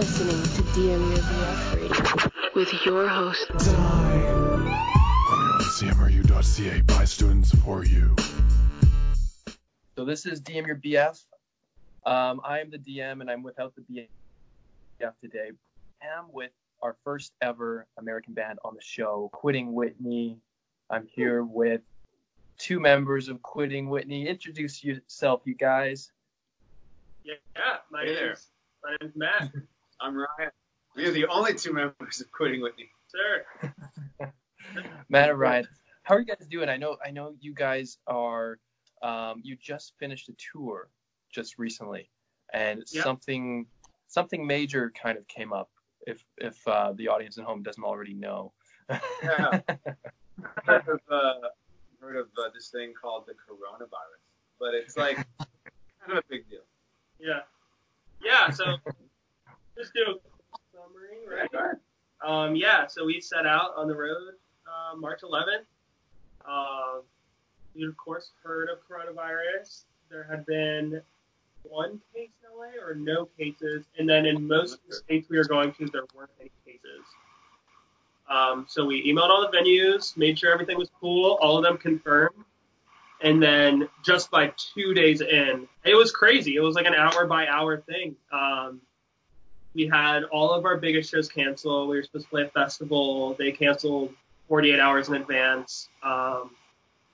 listening to DM Your BF Radio with your host, Only on CMRU.ca by students for you. So this is DM your BF. Um, I am the DM and I'm without the BF today. I'm with our first ever American band on the show, Quitting Whitney. I'm here with two members of Quitting Whitney. Introduce yourself, you guys. Yeah, my Hey name's my name's Matt. I'm Ryan. We are the only two members of Quitting Whitney. Sir. Matt and Ryan. How are you guys doing? I know I know you guys are um, you just finished a tour just recently and Yeah. something something major kind of came up if if uh, the audience at home doesn't already know. Yeah. heard of, uh, heard of uh, this thing called the coronavirus, but it's like kind of a big deal. Yeah. Yeah, so just do a summary, right? Um, yeah, so we set out on the road uh, March 11th. Uh, you of course heard of coronavirus. There had been one case in LA or no cases, and then in most of the states we were going to, there weren't any cases. Um, so we emailed all the venues, made sure everything was cool, all of them confirmed, and then just by two days in, it was crazy. It was like an hour by hour thing. Um, we had all of our biggest shows cancel. We were supposed to play a festival. They canceled 48 hours in advance. Um,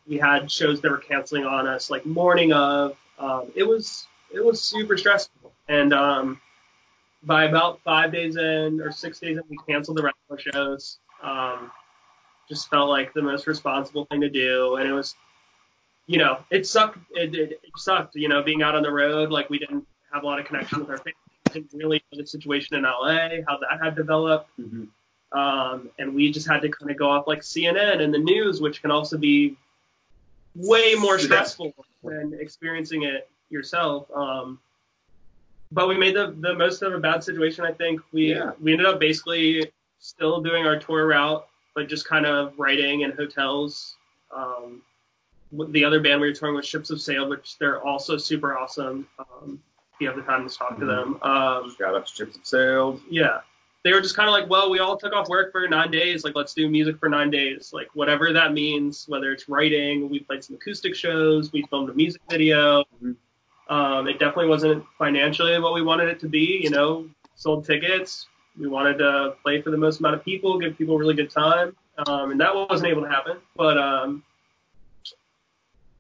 we had shows that were canceling on us like morning of. Um, it was it was super stressful. And um, by about five days in or six days in, we canceled the rest of our shows. Um, just felt like the most responsible thing to do, and it was, you know, it sucked. It, it, it sucked, you know, being out on the road. Like we didn't have a lot of connection with our families. Didn't really know the situation in LA, how that had developed. Um, and we just had to kind of go off like CNN and the news, which can also be way more stressful than experiencing it yourself. Um, but we made the, the most of a bad situation. I think we Yeah. we ended up basically still doing our tour route, but just kind of writing in hotels. Um, the other band we were touring with Ships of Sail, which they're also super awesome. Um, you have the time to talk to them. Um, Shout out to Chips of Sailed. yeah. They were just kind of like, well, we all took off work for nine days. Like, let's do music for nine days. Like, whatever that means, whether it's writing, we played some acoustic shows, we filmed a music video. Mhm. Um, it definitely wasn't financially what we wanted it to be. You know, sold tickets. We wanted to play for the most amount of people, give people a really good time. Um, and that wasn't able to happen. But um,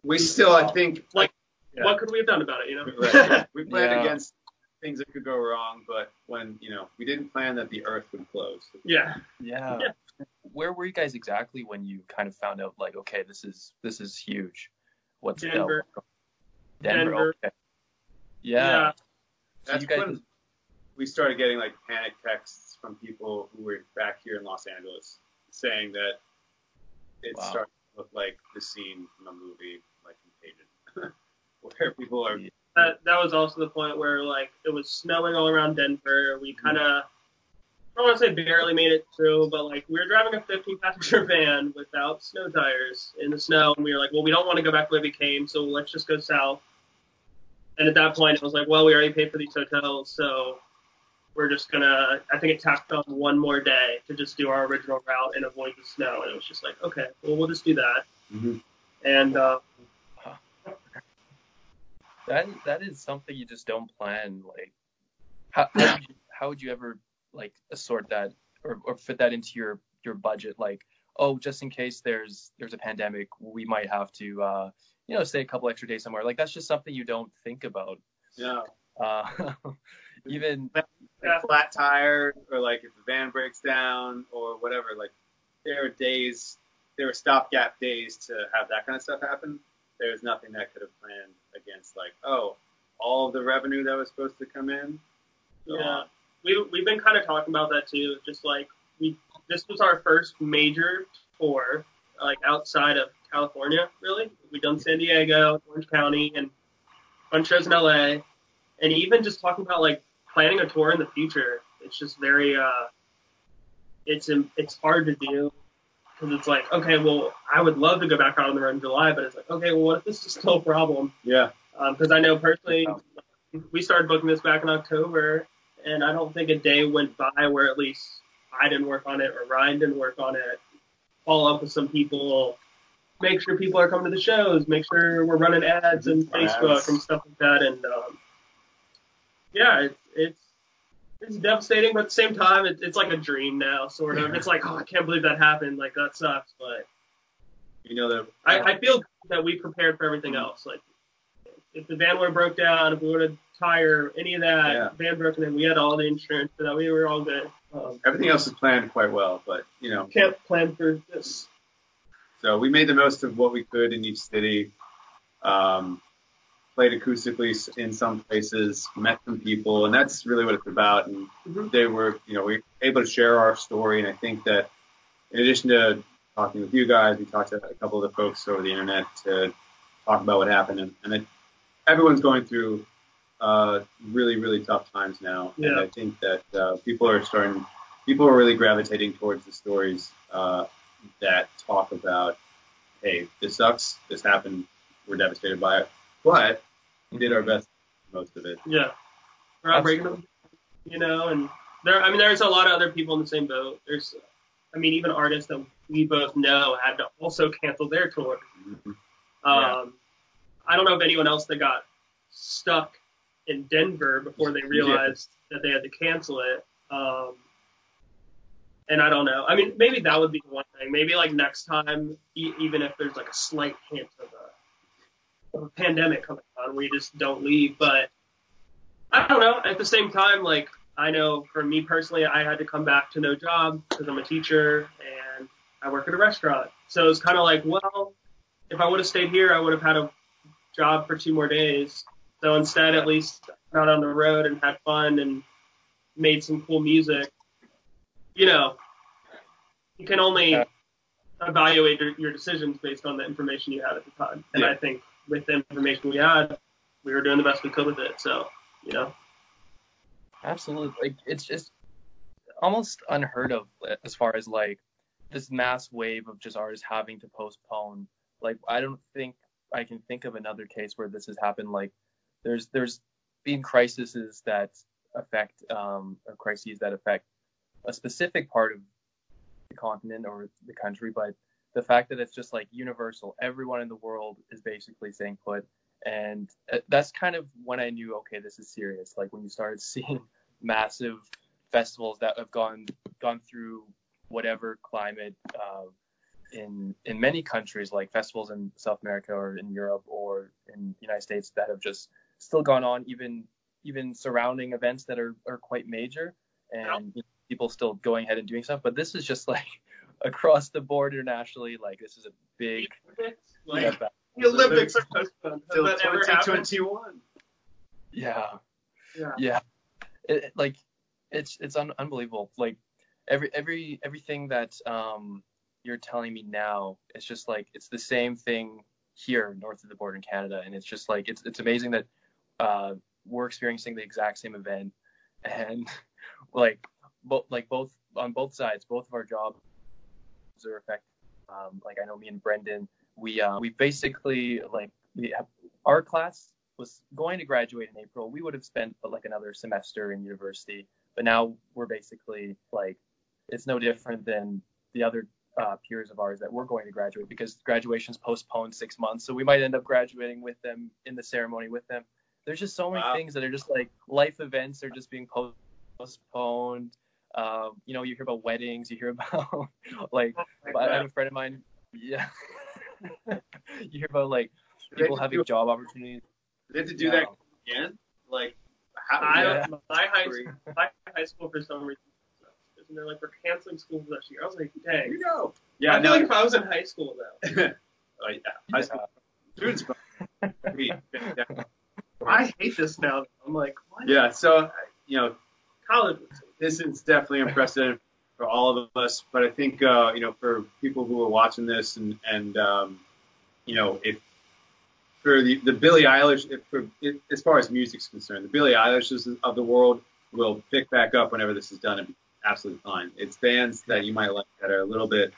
We still, I think, Like, Yeah. what could we have done about it? You know? right. we planned Yeah. against things that could go wrong, but when you know, we didn't plan that the Earth would close. yeah. yeah. Yeah. Where were you guys exactly when you kind of found out like, okay, this is this is huge. What's the- Denver. Denver. Denver. Okay. Yeah. So That's you guys, when we started getting like panic texts from people who were back here in Los Angeles saying that it Wow. started to look like the scene from a movie like Contagion, where people are Yeah. that that was also the point where like it was snowing all around Denver. We kind of I don't want to say barely made it through, but like we were driving a 15 passenger van without snow tires in the snow, and we were like, well, we don't want to go back the way we came, so let's just go south. And at that point, it was like, well, we already paid for these hotels, so we're just gonna. I think it tacked on one more day to just do our original route and avoid the snow, and it was just like, okay, well, we'll just do that. Mhm. And uh, That that is something you just don't plan. Like, how how would you, how would you ever like assort that or, or fit that into your your budget? Like, oh, just in case there's there's a pandemic, we might have to uh, you know stay a couple extra days somewhere. Like that's just something you don't think about. know, Uh, even like flat tire or like if the van breaks down or whatever. Like there are days, there were stopgap days to have that kind of stuff happen. There's nothing that could have planned against like, oh, all the revenue that was supposed to come in. Yeah, we we've been kind of talking about that too. Just like we, this was our first major tour, like outside of California. Really, we've done San Diego, Orange County, and a bunch of shows in LA. And even just talking about like planning a tour in the future, it's just very uh, it's it's hard to do because it's like okay, well, I would love to go back out on the road in July, but it's like okay, well, what if this is still a problem? Yeah. because I know personally, we started booking this back in October, and I don't think a day went by where at least I didn't work on it or Ryan didn't work on it. Follow up with some people, make sure people are coming to the shows, make sure we're running ads and Facebook Ads. and stuff like that, and um, yeah, it's it's it's devastating, but at the same time, it, it's like a dream now, sort of. It's like, oh, I can't believe that happened. Like that sucks, but You know that I, I feel that we prepared for everything else. Like if the van would have broke down, if we would have tire, any of that, Yeah. van broken in, we had all the insurance for that. We were all good. Um, everything else is planned quite well, but you know, can't plan for this. so we made the most of what we could in each city. Um, played acoustically in some places, met some people, and that's really what it's about. And Mhm. they were, you know, we were able to share our story. And I think that in addition to talking with you guys, we talked to a couple of the folks over the internet to talk about what happened. And, and it, everyone's going through uh, really, really tough times now. And I think that uh, people are starting, people are really gravitating towards the stories uh, that talk about, hey, this sucks, this happened, we're devastated by it, but we did our best most of it. Yeah, we're not breaking them, you know. And there, I mean, there's a lot of other people in the same boat. There's, I mean, even artists that we both know had to also cancel their tour. Um, I don't know of anyone else that got stuck in Denver before they realized that they had to cancel it. Um, and I don't know. I mean, maybe that would be one thing. Maybe like next time, e- even if there's like a slight hint of a, of a pandemic coming on, we just don't leave. But I don't know. At the same time, like I know for me personally, I had to come back to no job because I'm a teacher and I work at a restaurant. So it's kind of like, well, if I would have stayed here, I would have had a job for two more days. So instead, at least I got on the road and had fun and made some cool music. You know, you can only evaluate your, your decisions based on the information you had at the time. And Yeah. I think with the information we had, we were doing the best we could with it. So, you know, Absolutely. Like it's just almost unheard of as far as like this mass wave of just artists having to postpone. Like I don't think I can think of another case where this has happened. Like there's there's been crises that affect um or crises that affect a specific part of the continent or the country, but the fact that it's just like universal, everyone in the world is basically saying put. And uh, that's kind of when I knew, okay, this is serious. Like when you started seeing massive festivals that have gone gone through whatever climate uh, in in many countries, like festivals in South America or in Europe or in the United States that have just still gone on, even even surrounding events that are, are quite major, and you know, people still going ahead and doing stuff. But this is just like across the board internationally, like this is a big like, step back. the Olympics are postponed. Has Till that ever happened? 2021. Yeah. Yeah. yeah it, it- like it's it's un- unbelievable like every every everything that um you're telling me now it's just like it's the same thing here north of the border in canada and it's just like it's it's amazing that uh we're experiencing the exact same event and like both like both on both sides both of our jobs are affected um like i know me and brendan we uh we basically like we have, our class was going to graduate in April, we would have spent but like another semester in university. But now we're basically like, it's no different than the other uh, peers of ours that we're going to graduate because graduation's postponed six months. So we might end up graduating with them in the ceremony with them. There's just so many Wow. things that are just like life events are just being postponed. Um, you know, you hear about weddings, you hear about like, I have a friend of mine. Yeah. you hear about like people having do- job opportunities. They have to do Yeah. that again? Like, how? I Yeah. don't, my high my high school for some reason, sucks. and they're like, we're canceling school for this year. I was like, dang. you know. Yeah. I Yeah, feel no. like if I was in high school though. oh, yeah. High school students. probably- I hate this now. I'm like, what? yeah. So, you know, College. This is definitely unprecedented for all of us. But I think, uh, you know, for people who are watching this and, and um, you know, if for the, the Billie Eilish, if for, if, as far as music's concerned, the Billie Eilishes of the world will pick back up whenever this is done and be absolutely fine. It's bands that you might like that are a little bit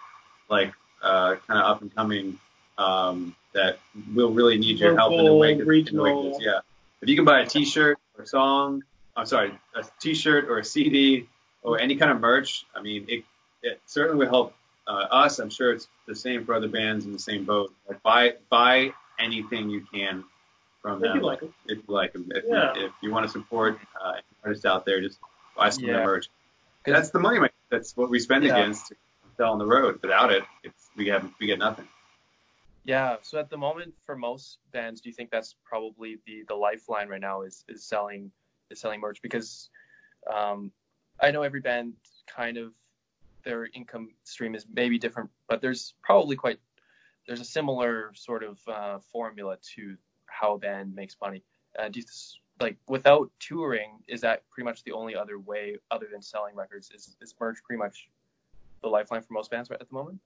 like uh, kind of up and coming um, that will really need your help in the wake of, in the wake of this. Yeah. If you can buy a T-shirt or a song, I'm sorry, a T-shirt or a CD or any kind of merch, I mean, it, it certainly would help uh, us. I'm sure it's the same for other bands in the same boat. Like buy buy anything you can from If them. you like 'em. If you like them. If, Yeah. you, if you want to support uh, artists out there, just buy some of Yeah. their merch. That's the money. That's what we spend Yeah. against to sell on the road. Without it, it's we have we get nothing. Yeah. So at the moment, for most bands, do you think that's probably the the lifeline right now is is selling selling merch because um, I know every band kind of their income stream is maybe different, but there's probably quite there's a similar sort of uh, formula to how a band makes money. Uh, do you, like without touring, is that pretty much the only other way other than selling records? Is is merch pretty much the lifeline for most bands right at the moment?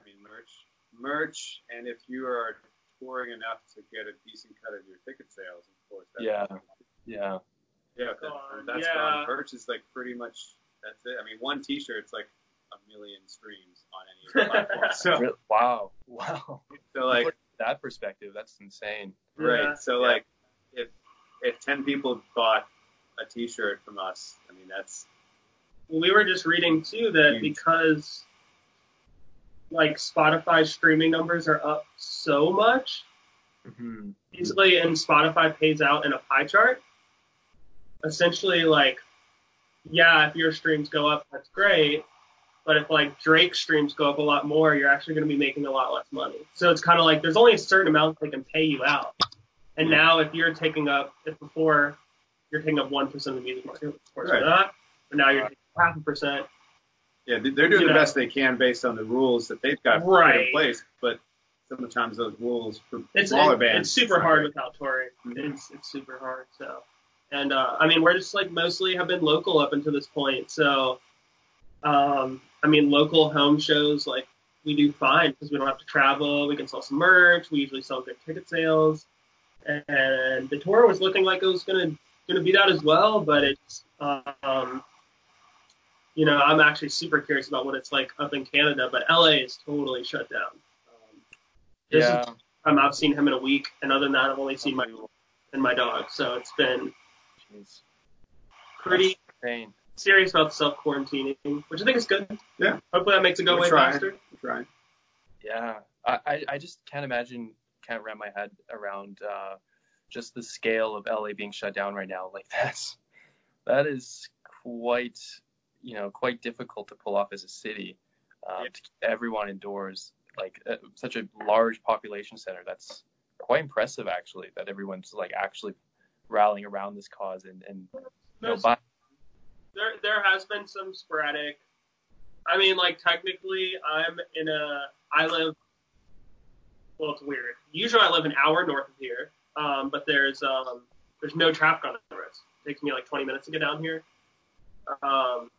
I mean, merch, merch, and if you are touring enough to get a decent cut of your ticket sales, of course. Yeah. Yeah. Yeah, that, Gone, that's yeah. gone. Merch is like pretty much that's it. I mean, one T-shirt's like a million streams on any of the platforms. So, Really? Wow. Wow. so like, Put it in that perspective, that's insane. right. Yeah. So Yeah. like, if if ten people bought a T-shirt from us, I mean, that's we were just reading too that Huge. because like Spotify streaming numbers are up so much, Mm-hmm. basically, and Spotify pays out in a pie chart. Essentially, like, yeah, if your streams go up, that's great. But if like Drake's streams go up a lot more, you're actually going to be making a lot less money. So it's kind of like there's only a certain amount they can pay you out. And now if you're taking up, if before you're taking up one percent of the music market, of course Right. you're not. But now you're taking half a percent. yeah, they- they're doing You the know. best they can based on the rules that they've got put Right. in place. But sometimes those rules for it's smaller it- bands, it's super hard without touring. Mhm. It's it's super hard. So, and uh, I mean, we're just like mostly have been local up until this point. So, um, I mean, local home shows like we do fine because we don't have to travel. We can sell some merch. We usually sell good ticket sales, and the tour was looking like it was gonna gonna be that as well. But it's um, you know, I'm actually super curious about what it's like up in Canada. But LA is totally shut down. Um, this is um, I've seen him in a week, and other than that, I've only seen my and my dog. So it's been Jeez. pretty Insane. serious about self quarantining, which I think is good. Yeah. Hopefully that makes it go We're way trying. faster. We're trying. Yeah. I, I, I just can't imagine, can't wrap my head around uh, just the scale of LA being shut down right now. Like that's that is quite you know quite difficult to pull off as a city. Um, Yeah. To keep everyone indoors, like uh, such a large population center. That's quite impressive actually. That everyone's like actually rallying around this cause and and you know, by, There there has been some sporadic. I mean, like technically, I'm in a. I live. Well, it's weird. Usually, I live an hour north of here, um, but there's um, there's no traffic on the roads. It takes me like 20 minutes to get down here. Um,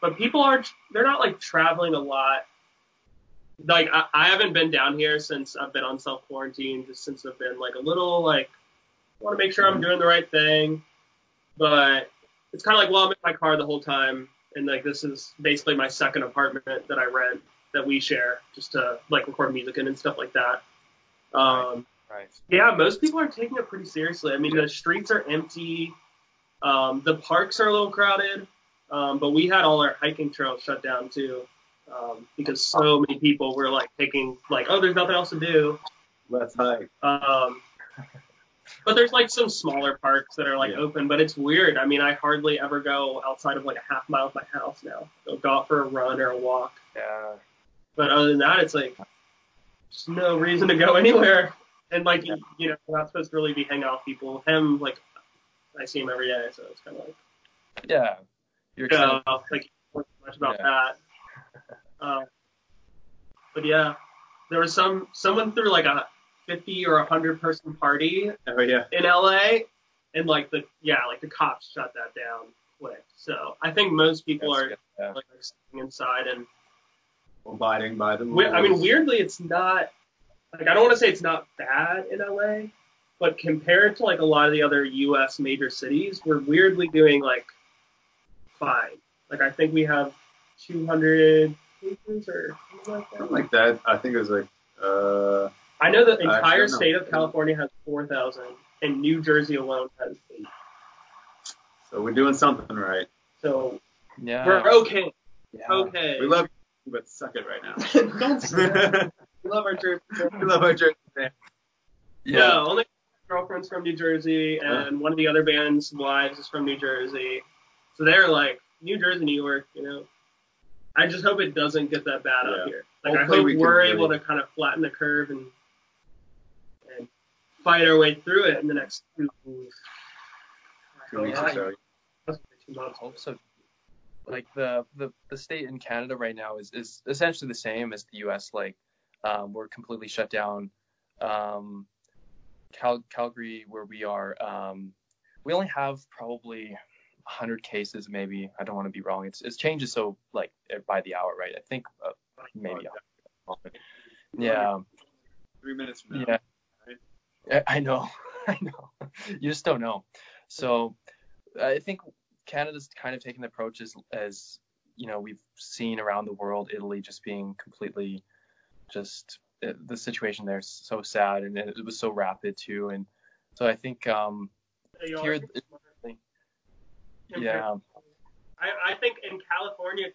but people are they're not like traveling a lot. Like I, I haven't been down here since I've been on self quarantine, just since I've been like a little like want to make sure I'm doing the right thing. But it's kind of like, well, I'm in my car the whole time, and like this is basically my second apartment that I rent that we share just to like record music in and stuff like that. Um, right. yeah, most people are taking it pretty seriously. I mean, the streets are empty. Um, the parks are a little crowded, um, but we had all our hiking trails shut down too um, because so many people were like taking like, oh, there's nothing else to do. Let's hike. Um, but there's like some smaller parks that are like Yeah. open, but it's weird. I mean, I hardly ever go outside of like a half mile of my house now. I'll go out for a run or a walk. Yeah. But other than that, it's like there's no reason to go anywhere. And like Yeah. you know, we're not supposed to really be hanging out with people. Him, like I see him every day, so it's kind of like Yeah. You're you know, like much about Yeah. that. Um, but yeah, there was some someone threw like a 50 or a 100 person party Oh yeah. in LA, and like the yeah, like the cops shut that down quick. So I think most people That's are good. Yeah. like sitting inside, and Abiding by the rules. I mean weirdly, it's not like I don't want to say it's not bad in LA, but compared to like a lot of the other U.S. major cities, we're weirdly doing like fine. Like I think we have 200 cases or something like that. Something like that. I think it was like uh I know the entire know. state of California has 4,000, and New Jersey alone has eight. So we're doing something right. So Yeah. we're okay. yeah. Okay. We love you, but suck it right now. Don't we love our Jersey. we love our Jersey fans. Yeah. only girlfriend's from New Jersey, and one of the other band's wives is from New Jersey. So they're like New Jersey, New York. You know. I just hope it doesn't get that bad Yeah. out here. Like I hope we can we're really- able to kind of flatten the curve and and fight our way through it in the next two, Two weeks or so. two hope so. Like the, the the state in Canada right now is is essentially the same as the U.S. Like um, we're completely shut down. Um, Cal- Calgary, where we are, um, we only have probably 100 cases, maybe. I don't want to be wrong. It's it changes so like by the hour, right? I think uh, maybe. Yeah, Three minutes from now. yeah. Right? I I know, I know. You just don't know. So I think Canada's kind of taken the approach as, as you know we've seen around the world, Italy just being completely just uh, the situation there is so sad and it was so rapid too. And so I think um They are here, smart. yeah, I, I think in California,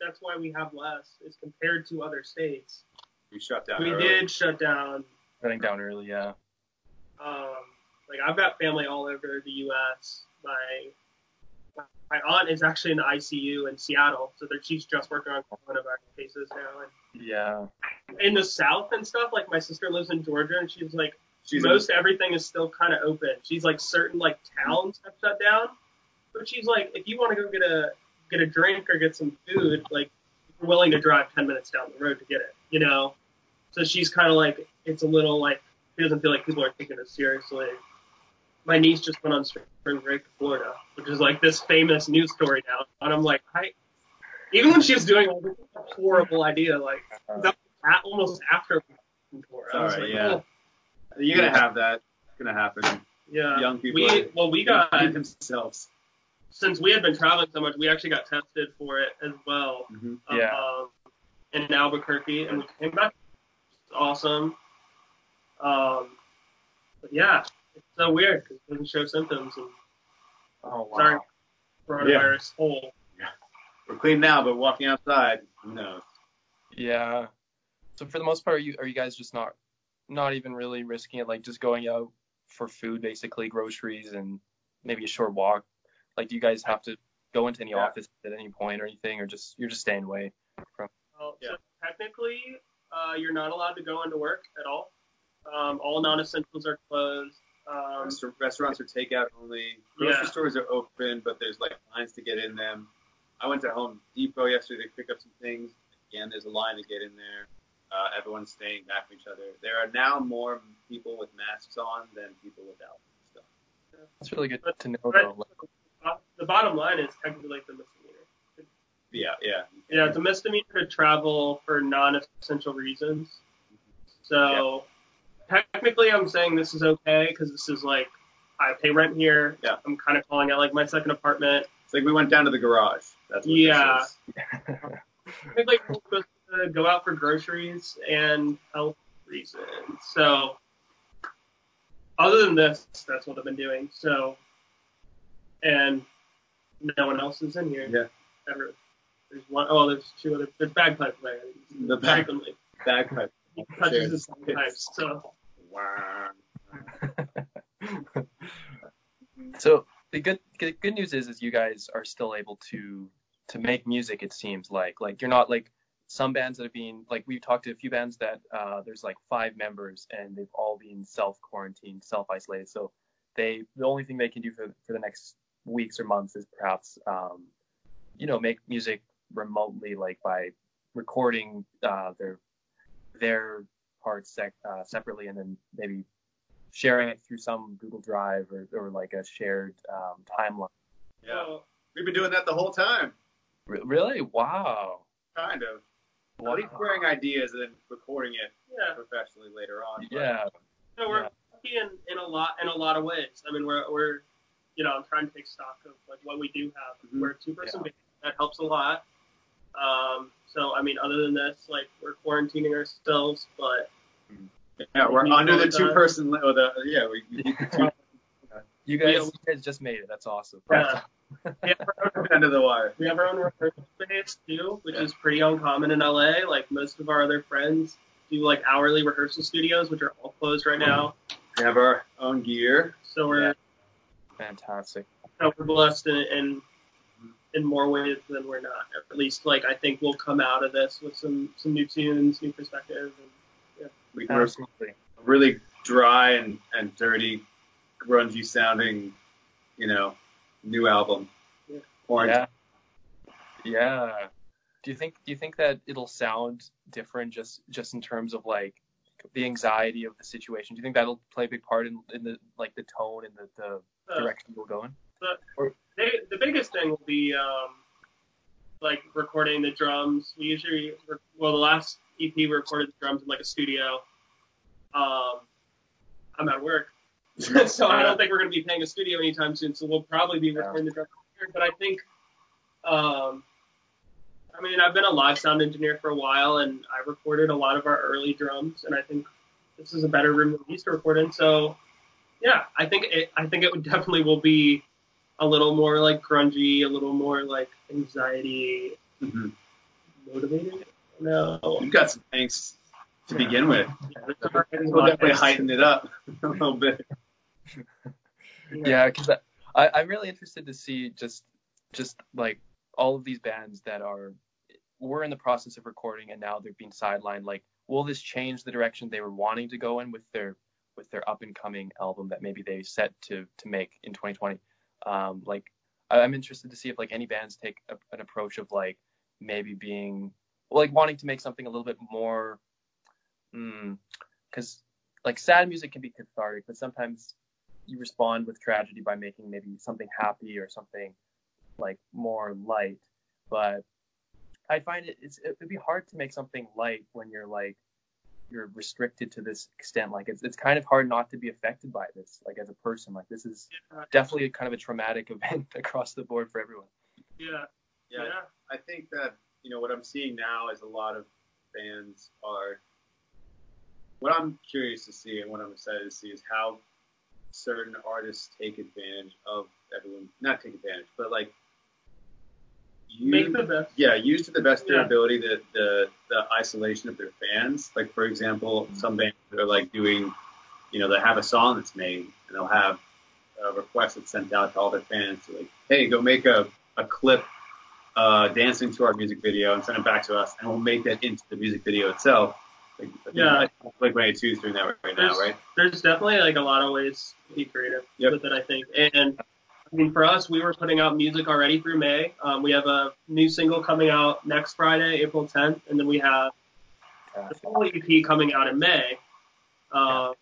that's why we have less, is compared to other states. We shut down. We early. did shut down. shutting down early. Yeah, Um, like I've got family all over the U.S. My my aunt is actually in the ICU in Seattle, so that she's just working on coronavirus cases now. yeah, in the South and stuff, like my sister lives in Georgia, and she's like She's most everything is still kind of open. She's like certain like towns have shut down, but she's like if you want to go get a get a drink or get some food, like you're willing to drive 10 minutes down the road to get it, you know. So she's kind of like it's a little like doesn't feel like people are taking it seriously. My niece just went on spring break to Florida, which is like this famous news story now, and I'm like, I even when she was doing all this horrible idea, like that was almost after before. I Sorry, like, yeah. oh, You're gonna have that. It's gonna happen. yeah. Young people We well, we got themselves. since we had been traveling so much, we actually got tested for it as well. Mhm. Yeah. Um, in Albuquerque, and we came back. It's awesome. Um, but yeah, it's so weird because it doesn't show symptoms and oh wow. sorry, coronavirus whole. We're clean now, but walking outside, who knows? Yeah. So for the most part, are you are you guys just not not even really risking it, like just going out for food, basically groceries and maybe a short walk? Like, do you guys have to go into any Yeah. office at any point or anything, or just you're just staying away? Well, Yeah. So technically, uh, you're not allowed to go into work at all. Um, all non-essentials are closed. Um, Resta- restaurants are takeout only. Grocery Yeah. stores are open, but there's like lines to get in them. I went to Home Depot yesterday to pick up some things. Again, there's a line to get in there. Uh, everyone's staying back from each other. There are now more people with masks on than people without. So, It's really good But- to know, but- though. The bottom line is technically like the misdemeanor. yeah, yeah. Yeah, it's a misdemeanor to travel for non-essential reasons. So technically, I'm saying this is okay because this is like I pay rent here. Yeah. I'm kind of calling it like my second apartment. It's like we went down to the garage. That's what Yeah. this is. Technically, I'm supposed to go out for groceries and health reasons. So other than this, that's what I've been doing. So and no one else is in here. Yeah. Ever. There's one oh there's two other there's bagpipe player. The bag- frequently. Bagpipe. He touches his bagpipes. So. so the good good good news is is you guys are still able to to make music. It seems like like you're not like some bands that have been like we've talked to a few bands that uh, there's like five members and they've all been self quarantined, self isolated. So they the only thing they can do for for the next weeks or months is perhaps um, you know make music remotely like by recording uh, their their parts sec- uh, separately and then maybe sharing it through some Google Drive or, or like a shared um, timeline. Yeah. so, We've been doing that the whole time. Re- really? Wow. Kind of. Wow. At least sharing ideas and then recording it yeah. professionally later on. but- Yeah. So we're Yeah. lucky in, in a lot in a lot of ways. I mean, we're we're you know I'm trying to take stock of like what we do have. Mhm. We're a two person Yeah. band that helps a lot. Um, so I mean, other than this, like we're quarantining ourselves, but Yeah, we're under the two person Li- or the yeah, we, we two. You guys, you guys just made it. That's awesome. Yeah. We have our own, End of the wire. we have our own rehearsal space too, which Yeah. is pretty uncommon in LA. Like most of our other friends do like hourly rehearsal studios, which are all closed right now. We have our own gear. So we're Yeah. Fantastic. so we're blessed in, in in more ways than we're not. At least like I think we'll come out of this with some some new tunes, new perspective. And, yeah. We were Absolutely. really dry and, and dirty, grungy sounding, you know, new album. Yeah. Orange. Yeah. Yeah. Do you think do you think that it'll sound different just just in terms of like the anxiety of the situation? Do you think that'll play a big part in, in the like the tone and the, the uh, direction we'll go in? They, the biggest thing will be um, like recording the drums. We usually, rec- well, the last EP we recorded the drums in like a studio. Um, I'm at work, so I don't think we're going to be paying a studio anytime soon. So we'll probably be recording the drums here. But I think, um, I mean, I've been a live sound engineer for a while, and I recorded a lot of our early drums, and I think this is a better room than we used to record in. So, yeah, I think it, I think it would definitely will be a little more like grungy, a little more like anxiety Mhm. motivated. No, you've got some angst to begin with. yeah, there's a lot- there's a We'll lot definitely heighten it up a little bit. Yeah, because I, I'm really interested to see just just like all of these bands that are were in the process of recording and now they're being sidelined. Like, will this change the direction they were wanting to go in with their with their up and coming album that maybe they set to to make in 2020? Um, like, I'm interested to see if like any bands take a, an approach of like maybe being like wanting to make something a little bit more, because like sad music can be cathartic, but sometimes you respond with tragedy by making maybe something happy or something like more light. But I find it it's it'd be hard to make something light when you're like you're restricted to this extent. Like it's it's kind of hard not to be affected by this, like as a person. Like this is definitely a kind of a traumatic event across the board for everyone. Yeah, Yeah, yeah, I think that you know what I'm seeing now is a lot of fans are. What I'm curious to see and what I'm excited to see is how certain artists take advantage of everyone. Not take advantage, but like use, make the best. yeah, use to the best of their Yeah. ability the, the the isolation of their fans. Like for example, some bands are like doing, you know, they have a song that's made and they'll have a request that's sent out to all their fans to like, hey, go make a, a clip uh, dancing to our music video and send it back to us, and we'll make that into the music video itself. Like, Yeah. Blink 182 is doing that right now, right? There's definitely like a lot of ways to be creative Yep. with it, I think. And I mean, for us, we were putting out music already through May. Um, we have a new single coming out next Friday, April 10th, and then we have the full EP coming out in May. Um,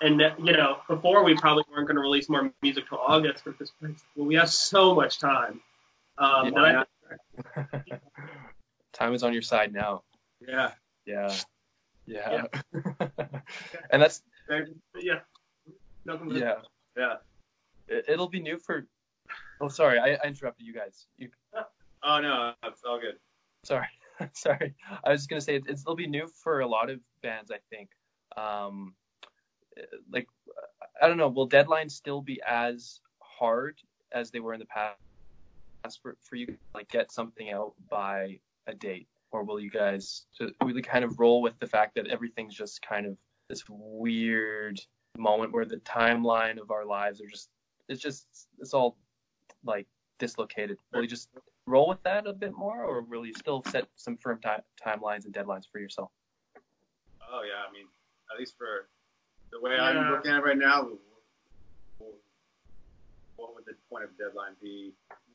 and you know, before we probably weren't going to release more music till August, but this well, we have so much time. Um, Yeah. I, Time is on your side now. Yeah. Yeah. Yeah. and that's yeah, nothing. yeah. Yeah. It, it'll be new for. Oh, sorry, I, I interrupted you guys. You Oh no, it's all good. sorry, sorry. I was just gonna say it's, it's, it'll be new for a lot of bands. I think. Um, like I don't know. Will deadlines still be as hard as they were in the past for for you? to, Like get something out by a date, or will you guys will you kind of roll with the fact that everything's just kind of this weird moment where the timeline of our lives are just it's just it's all like dislocated. Will you just roll with that a bit more, or will you still set some firm ti- timelines and deadlines for yourself? Oh yeah, I mean, at least for the way Yeah. I'm looking at it right now, what would the point of deadline be?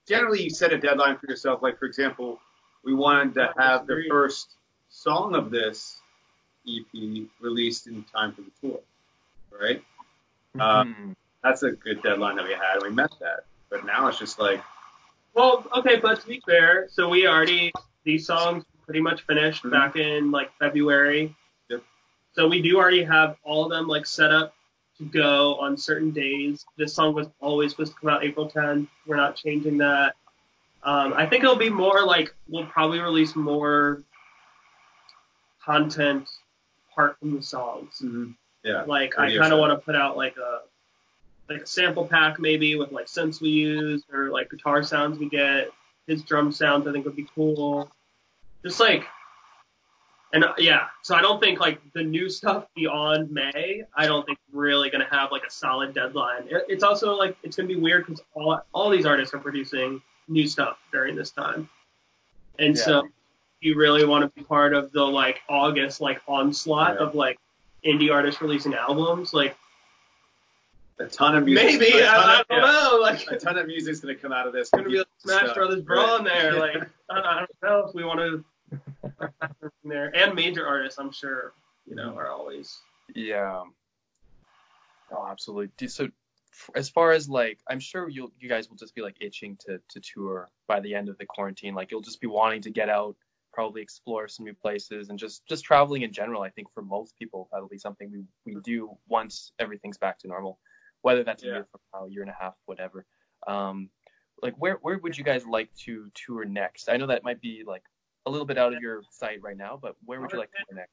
Generally, you set a deadline for yourself. Like for example, we wanted to have the first song of this EP released in time for the tour, right? Uh, Mhm. That's a good deadline that we had. and We met that. But now it's just like, Well, okay, but to be fair, so we already these songs pretty much finished Mhm. back in like February. Yep. So we do already have all of them like set up to go on certain days. This song was always supposed to come out April 10th. We're not changing that. Um, I think it'll be more like we'll probably release more content apart from the songs. yeah, Like I kind of want to put out like a like a sample pack maybe with like synths we use or like guitar sounds we get. His drum sounds I think would be cool. Just like and uh, yeah, so I don't think like the new stuff beyond May, I don't think really gonna have like a solid deadline. It, it's also like it's gonna be weird because all all these artists are producing new stuff during this time, and Yeah. so you really want to be part of the like August like onslaught Yeah. of like indie artists releasing albums. Like A ton of music. maybe a ton I, I don't yeah. know. Like A ton of music's gonna come out of this. gonna be like Smash Stuff. Brothers Brawl in there. Right. Like I don't, I don't know if we want to there and major artists. I'm sure you know are always Yeah. Oh, absolutely. So, as far as like, I'm sure you you guys will just be like itching to to tour by the end of the quarantine. Like, you'll just be wanting to get out, probably explore some new places, and just just traveling in general. I think for most people that'll be something we we do once everything's back to normal, whether that's a year from now, a year and a half, whatever. Um, like where where would you guys like to tour next? I know that might be like a little bit out of your sight right now, but where would you like to tour next?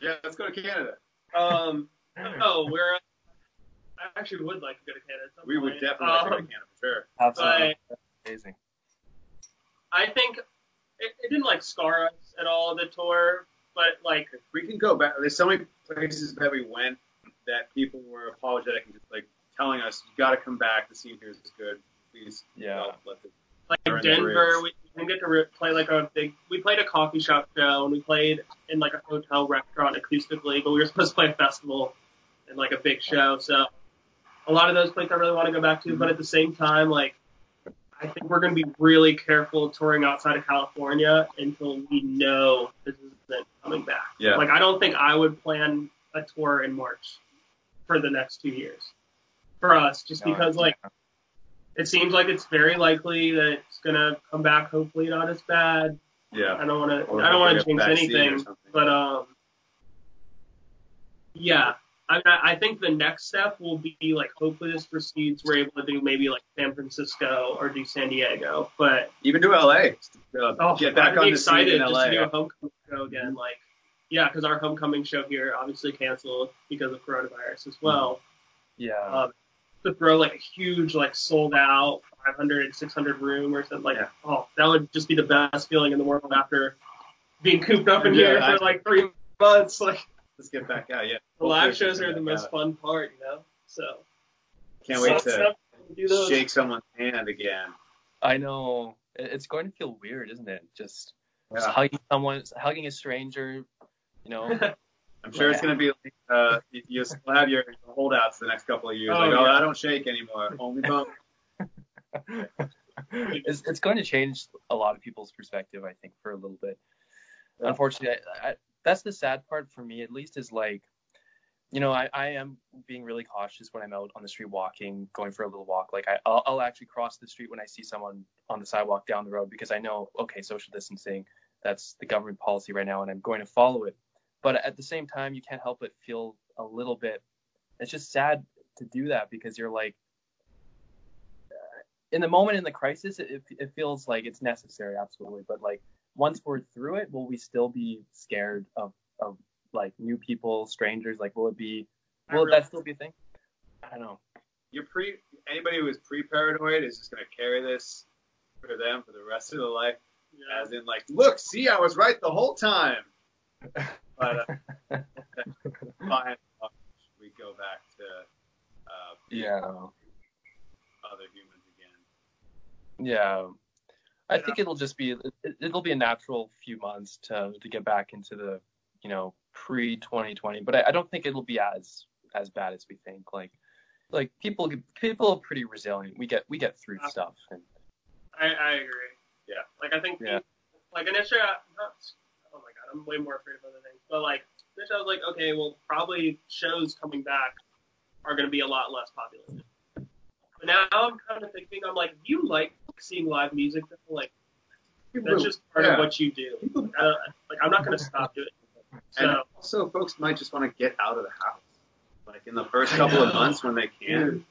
Yeah, let's go to Canada. Um, no, we're. I actually would like to go to Canada. At some We would point. definitely like to go to Um, Canada for sure. Absolutely But amazing. I think it, it didn't like scar us at all the tour, but like we can go back. There's so many places that we went that people were apologetic and just like telling us, "You got to come back. The scene here is good. Please, Yeah. don't let the like Burn the Denver, bridge. we didn't get to re- play like a big. We played a coffee shop show and we played in like a hotel restaurant acoustically, but we were supposed to play a festival and like a big show. So a lot of those places I really want to go back to, but at the same time, like I think we're going to be really careful touring outside of California until we know this isn't coming back. Yeah. Like I don't think I would plan a tour in March for the next two years for us, just No, because like it seems like it's very likely that it's gonna come back. Hopefully not as bad. yeah. I don't want to. I don't want to a jinx vaccine or anything, but um, yeah. I, I I think the next step will be like hopefully this proceeds. We're able to do maybe like San Francisco or do San Diego, but Even do LA. Uh, oh, get back I'd on be the scene excited just LA. to do a homecoming show again. Like yeah, because our homecoming show here obviously canceled because of coronavirus as well. Yeah. um, to throw like a huge like sold out 500 600 room or something like Yeah. oh that would just be the best feeling in the world after being cooped up in Yeah, here I- for like three months like Let's get back out. Yeah. the live Hopefully we shows are the most back fun part you know so. Can't wait to do those. shake someone's hand again. I know. It's going to feel weird, isn't it? Just, just hugging someone, hugging a stranger. You know. I'm sure it's gonna be like uh, you- you'll still have your holdouts the next couple of years. Oh, like, oh. I don't shake anymore. Only bump. it's, it's going to change a lot of people's perspective, I think, for a little bit. Unfortunately, I, I, that's the sad part for me, at least, is like, you know, I, I am being really cautious when I'm out on the street walking, going for a little walk. Like, I, I'll, I'll actually cross the street when I see someone on the sidewalk down the road because I know, okay, social distancing, that's the government policy right now, and I'm going to follow it. But at the same time, you can't help but feel a little bit. It's just sad to do that because you're like, uh, in the moment in the crisis, it, it, it feels like it's necessary, absolutely. But like once we're through it, will we still be scared of of like new people, strangers? Like, will it be? Will really- that still be a thing? I don't know. You're pre. Anybody who is pre-paranoid is just gonna carry this for them for the rest of their life. yeah. As in, like, look, see, I was right the whole time. But uh, by and large, we go back to uh, Yeah, other humans again. yeah. I think it'll just be it, it'll be a natural few months to to get back into the you know pre 2020, but I, I don't think it'll be as as bad as we think. Like like people people are pretty resilient. We get we get through Uh, stuff and I, I agree Yeah. like I think Yeah. like initially I- not, oh my god I'm way more afraid of other things but like initially I was like okay well probably shows coming back are going to be a lot less populated but now I'm kind of thinking I'm like you like seeing live music like that's just part Yeah. of what you do like, I, like I'm not going to stop doing it And also, folks might just want to get out of the house. Like in the first couple of months when they can,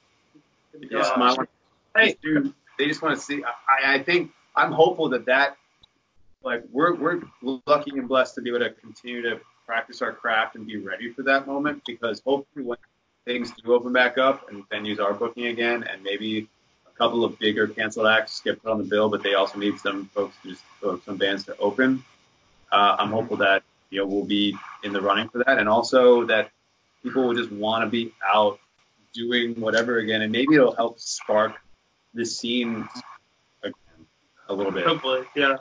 they just might want Hey. do. They just want to see. I, I think I'm hopeful that that, like, we're we're lucky and blessed to be able to continue to practice our craft and be ready for that moment because hopefully when things do open back up and venues are booking again, and maybe a couple of bigger canceled acts get put on the bill, but they also need some folks to just or some bands to open. Uh, I'm hopeful that you know we'll be in the running for that, and also that people will just want to be out doing whatever again, and maybe it'll help spark the scene again a little bit. Hopefully, yeah.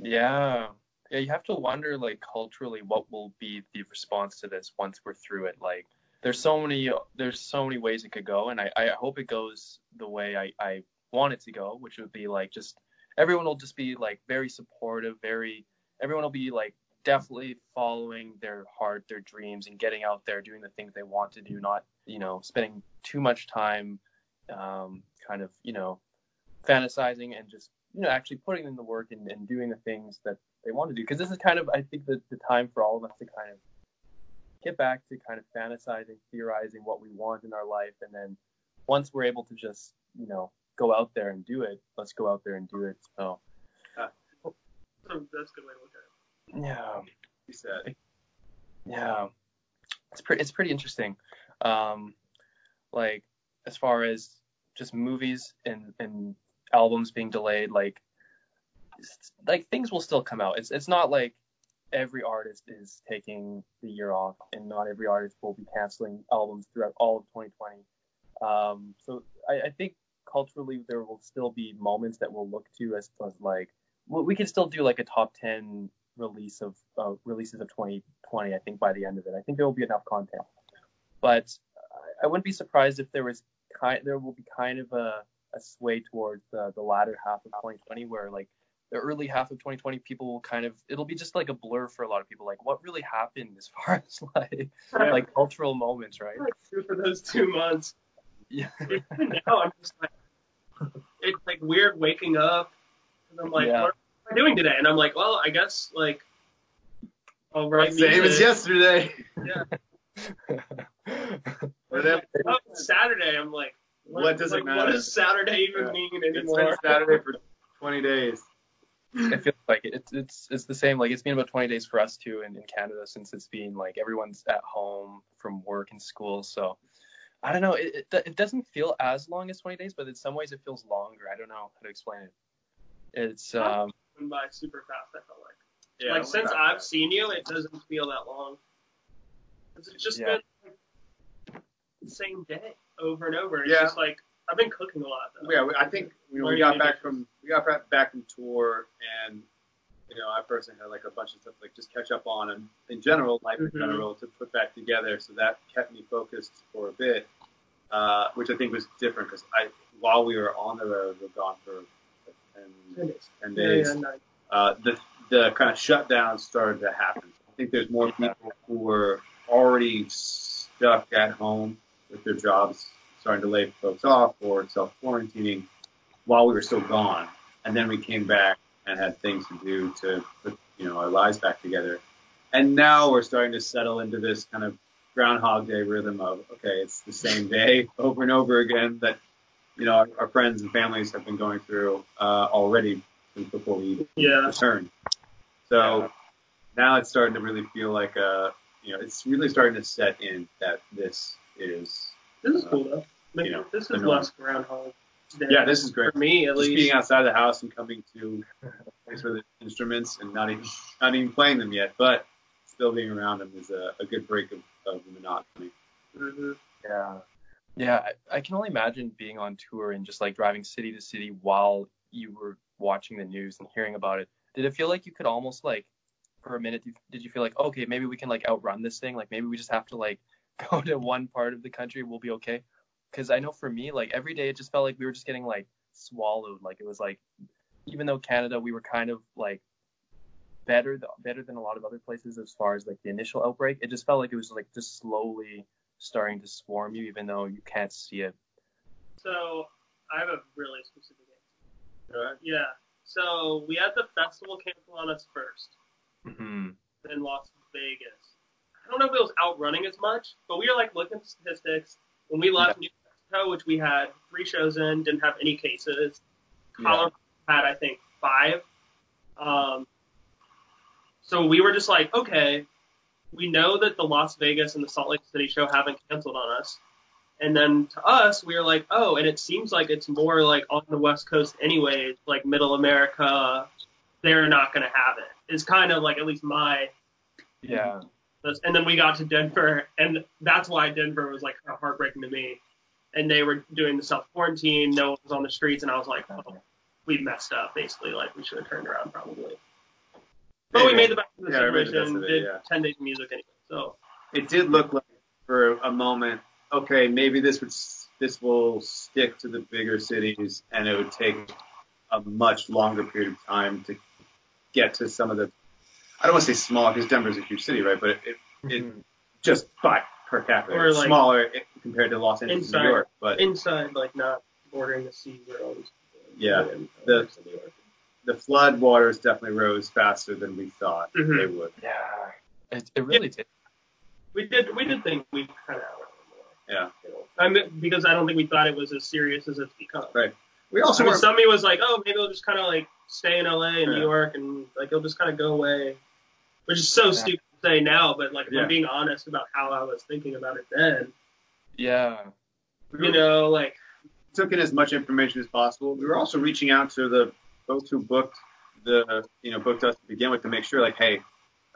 Yeah. Yeah, you have to wonder like culturally what will be the response to this once we're through it. Like there's so many there's so many ways it could go and I, I hope it goes the way I, I want it to go, which would be like just everyone will just be like very supportive, very everyone will be like definitely following their heart, their dreams and getting out there doing the things they want to do, not, you know, spending too much time um kind of, you know, fantasizing and just you know actually putting in the work and, and doing the things that they want to do. Because this is kind of i think the, the time for all of us to kind of get back to kind of fantasizing theorizing what we want in our life. And then once we're able to just you know go out there and do it let's go out there and do it. So. That's a good way to look at it. yeah. He said. yeah. It's pretty it's pretty interesting. Um like as far as just movies and and albums being delayed like like things will still come out. It's it's not like every artist is taking the year off and not every artist will be canceling albums throughout all of 2020 um so i, I think culturally there will still be moments that we'll look to as, as like we can still do like a top 10 release of uh, releases of 2020 i think by the end of it. I think there will be enough content. But I- i wouldn't be surprised if there was kind there will be kind of a, a sway towards the, the latter half of 2020 where like the early half of 2020 people will kind of it'll be just like a blur for a lot of people like what really happened as far as like Yeah. like cultural moments right for those two months. yeah now, I'm just like, it's like weird waking up, and I'm like, Yeah. what am I doing today? And I'm like, well, I guess like, I'll write Same as yesterday. Yeah. Whatever. Oh, Saturday. I'm like, What does it like, matter? What does Saturday even Yeah. mean It's anymore? been Saturday for 20 days. it feels like it. It's it's it's the same. Like it's been about 20 days for us too in, in Canada since it's been like everyone's at home from work and school. So I don't know. It, it it doesn't feel as long as 20 days, but in some ways it feels longer. I don't know how to explain it. It's um Went by super fast. I felt like. Yeah, like since I've back. seen you, it doesn't feel that long. 'Cause It's just Yeah. been like, the same day over and over. It's Yeah. just like I've been cooking a lot. Though. Yeah, I think you know, we got back from we got back- from tour, and you know, I personally had like a bunch of stuff like just catch up on, and in general, life in Mhm. general, to put back together. So that kept me focused for a bit, uh, which I think was different because I, while we were on the road, we were gone for like 10, Ten days. 10 Yeah, days. yeah, nice. uh, the the kind of shutdown started to happen. I think there's more people who were already stuck at home with their jobs starting to lay folks off or self quarantining while we were still gone, and then we came back and had things to do to put you know our lives back together. And now we're starting to settle into this kind of Groundhog Day rhythm of okay, it's the same day over and over again that you know our, our friends and families have been going through uh, already since before we even Yeah. returned. So now it's starting to really feel like a you know it's really starting to set in that this is This is uh, cool though. Like, you know, this is norm. less groundhog. Day. yeah this is great. for me at Just least. being outside the house and coming to a place where the instruments and not even not even playing them yet, but still being around them is a, a good break of, of the monotony. Mhm. Yeah. Yeah, I, I can only imagine being on tour and just like driving city to city while you were watching the news and hearing about it. Did it feel like you could almost like for a minute did- did you feel like okay, maybe we can like outrun this thing? Like maybe we just have to like go to one part of the country, we'll be okay. Cuz I know for me like every day it just felt like we were just getting like swallowed. Like it was like even though Canada we were kind of like better th- better than a lot of other places as far as like the initial outbreak, it just felt like it was like just slowly starting to swarm you, even though you can't see it. So I have a really specific answer. Yeah. So we had the festival cancel on us first hmm in Las Vegas. I don't know if it was outrunning as much, but we were like looking at statistics. When we left New Mexico, which we had three shows in, didn't have any cases. Colorado had I think five. Um, so we were just like, okay, we know that the Las Vegas and the Salt Lake City show haven't canceled on us. And then to us, we were like, oh, and it seems like it's more like on the West Coast anyways, like Middle America, they're not going to have it. It's kind of like at least my Yeah. And then we got to Denver, and that's why Denver was like kind of heartbreaking to me. And they were doing the self quarantine, no one was on the streets, and I was like, oh, we messed up, basically. Like we should have turned around probably. But we made the best of the Yeah, situation. did yeah. ten days of music anyway, so It did look like for a moment, okay, maybe this would this will stick to the bigger cities, and it would take a much longer period of time to get to some of the. I don't want to say small because Denver's a huge city, right? But it, it, it Mhm. just by per capita, Or like- smaller compared to Los Angeles Inside. New York. But inside, like not bordering the sea where all these people Yeah, in, the- New York. the flood waters definitely rose faster than we thought Mhm. they would. Yeah. It, it really did. we did we did think we kind of Yeah. you know, I mean, because I don't think we thought it was as serious as it's become. Right. We also I mean, weren't- some of me was like, oh, maybe it'll just kind of like stay in LA and Yeah. New York and like it'll just kind of go away, which is so stupid to say now, but like if Yeah. I'm being honest about how I was thinking about it then, Yeah. you know, like took in as much information as possible. We were also reaching out to the folks who booked the, you know, booked us to begin with to make sure, like, hey,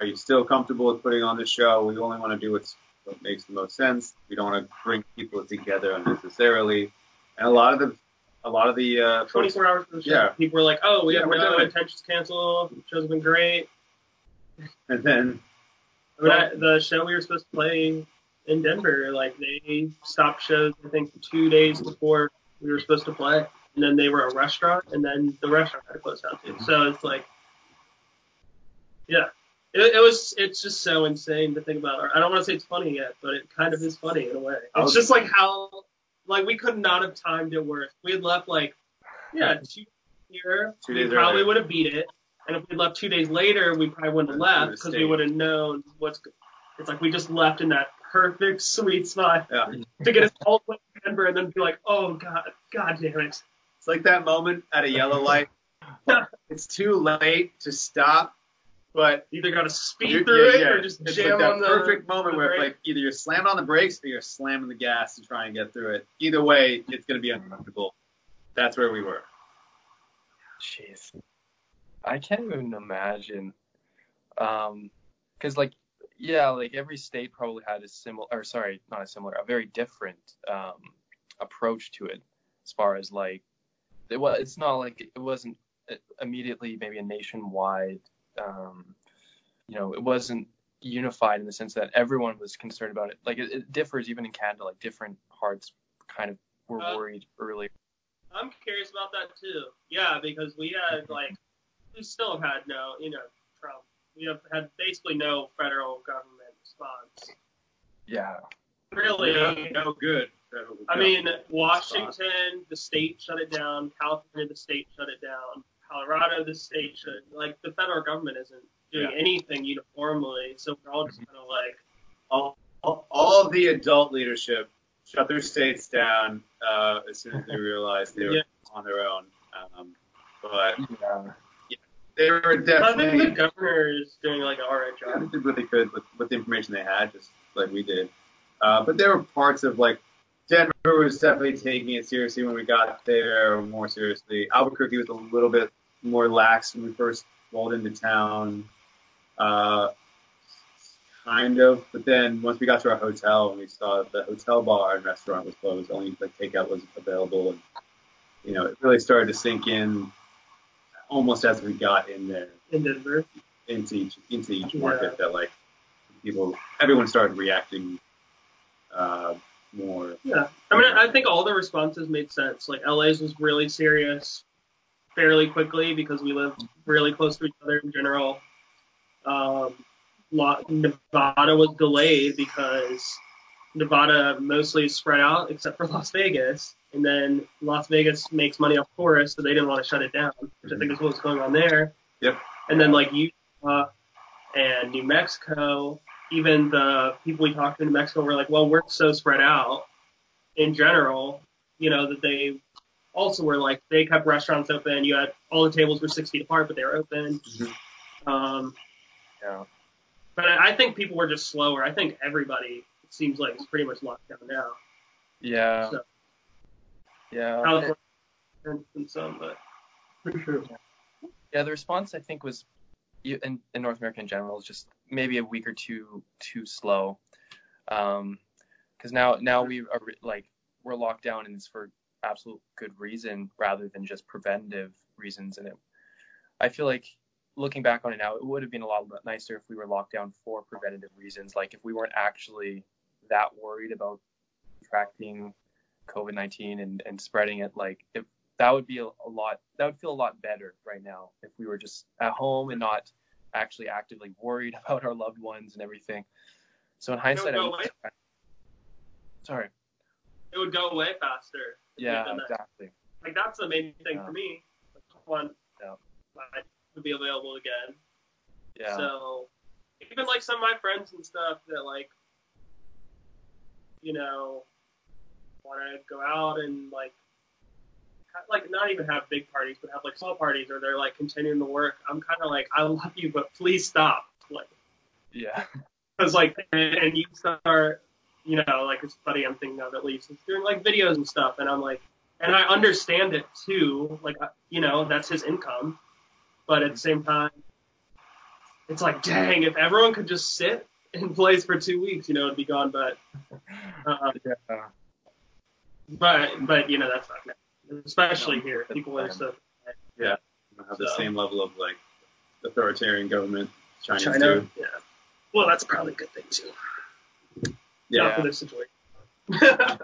are you still comfortable with putting on this show? We only want to do what's, what makes the most sense. We don't want to bring people together unnecessarily. And a lot of the, a lot of the, uh, folks, 24 hours for the show, Yeah. people were like, oh, we Yeah, have no intentions to cancel. The show's been great. and then, I mean, I, the show we were supposed to play in Denver, like they stopped shows I think two days before we were supposed to play, and then they were a restaurant, and then the restaurant had to close down too. So it's like, yeah, it, it was. It's just so insane to think about. I don't want to say it's funny yet, but it kind of is funny in a way. It's was- just like how, like we could not have timed it worse. We had left like, yeah, two here, Two we probably would have beat it. And if we left two days later, we probably wouldn't have left because we would have known what's. It's like we just left in that perfect sweet spot yeah. to get us all the way to Denver and then be like, oh god, god damn it. It's like that moment at a yellow light. it's too late to stop, but Either got to speed You're- through yeah, it yeah. or just it's jam like that on the perfect moment the where brake. like either you're slamming on the brakes or you're slamming the gas to try and get through it. Either way, it's going to be uncomfortable. That's where we were. Jeez. I can't even imagine. Um, cause like, yeah, like every state probably had a similar, or sorry, not a similar, a very different um approach to it, as far as like, it was. It's not like it wasn't immediately maybe a nationwide. Um, you know, it wasn't unified in the sense that everyone was concerned about it. Like it, it differs even in Canada. Like different parts kind of were Uh, worried earlier. I'm curious about that too. Yeah, because we had like we still have had no, you know, Trump. We have had basically no federal government response. Yeah. Really, no, no good. I mean, Washington, the state shut it down. California, the state shut it down. Colorado, the state shut. Like the federal government isn't doing Yeah. anything uniformly, so we're all just kind of like, all, all, all of the adult leadership shut their states down uh, as soon as they realized they were Yeah. on their own. Um, but Yeah. they were I think the definitely governor is doing like an alright Yeah, job. they did what they could with, with the information they had, just like we did. Uh, but there were parts of like Denver was definitely taking it seriously when we got there, more seriously. Albuquerque was a little bit more lax when we first rolled into town, uh, kind of. But then once we got to our hotel and we saw the hotel bar and restaurant was closed, only like takeout was available, and you know it really started to sink in almost as we got in there in Denver. into each into each Yeah. market that like people everyone started reacting uh, more. Yeah, I mean, I think all the responses made sense. Like LA's was really serious, fairly quickly because we live really close to each other in general. Um, Nevada was delayed because Nevada mostly is spread out except for Las Vegas, and then Las Vegas makes money off tourists, so they didn't want to shut it down, which I think is what's going on there. Yep. And then like Utah and New Mexico, even the people we talked to in New Mexico were like, well, we're so spread out in general, you know, that they also were like, they kept restaurants open. You had all the tables were six feet apart, but they were open. Mhm. Um, Yeah. But I I think people were just slower. I think everybody it seems like is pretty much locked down now. Yeah. So- Yeah. California and, and some, but for sure. Yeah, the response I think was in, in North America in general is just maybe a week or two too slow. Um, because now now we are like we're locked down and it's for absolute good reason rather than just preventative reasons. And it, I feel like looking back on it now, it would have been a lot nicer if we were locked down for preventative reasons. Like if we weren't actually that worried about contracting COVID-19 and, and spreading it, like if that would be a, a lot, that would feel a lot better right now if we were just at home and not actually actively worried about our loved ones and everything. So in hindsight, I would, sorry. It would go away faster. If we had Yeah, exactly. Like that's the main thing Yeah. for me. One, Yeah. I would be available again. Yeah. So even like some of my friends and stuff that like, you know, want to go out and like, like not even have big parties, but have like small parties, or they're like continuing to work. I'm kind of like, I love you, but please stop. Like, yeah. because like, and you start, you know, like it's buddy I'm thinking of at least, is doing like videos and stuff, and I'm like, and I understand it too, like, you know, that's his income, but at the same time, it's like, dang, if everyone could just sit in place for two weeks, you know, it'd be gone. But, uh, Yeah. but, but you know, that's not good. Especially here, people are so. Yeah. Don't have the same level of like authoritarian government China's China, do. yeah. Well, that's probably a good thing too. Not Yeah. for this situation.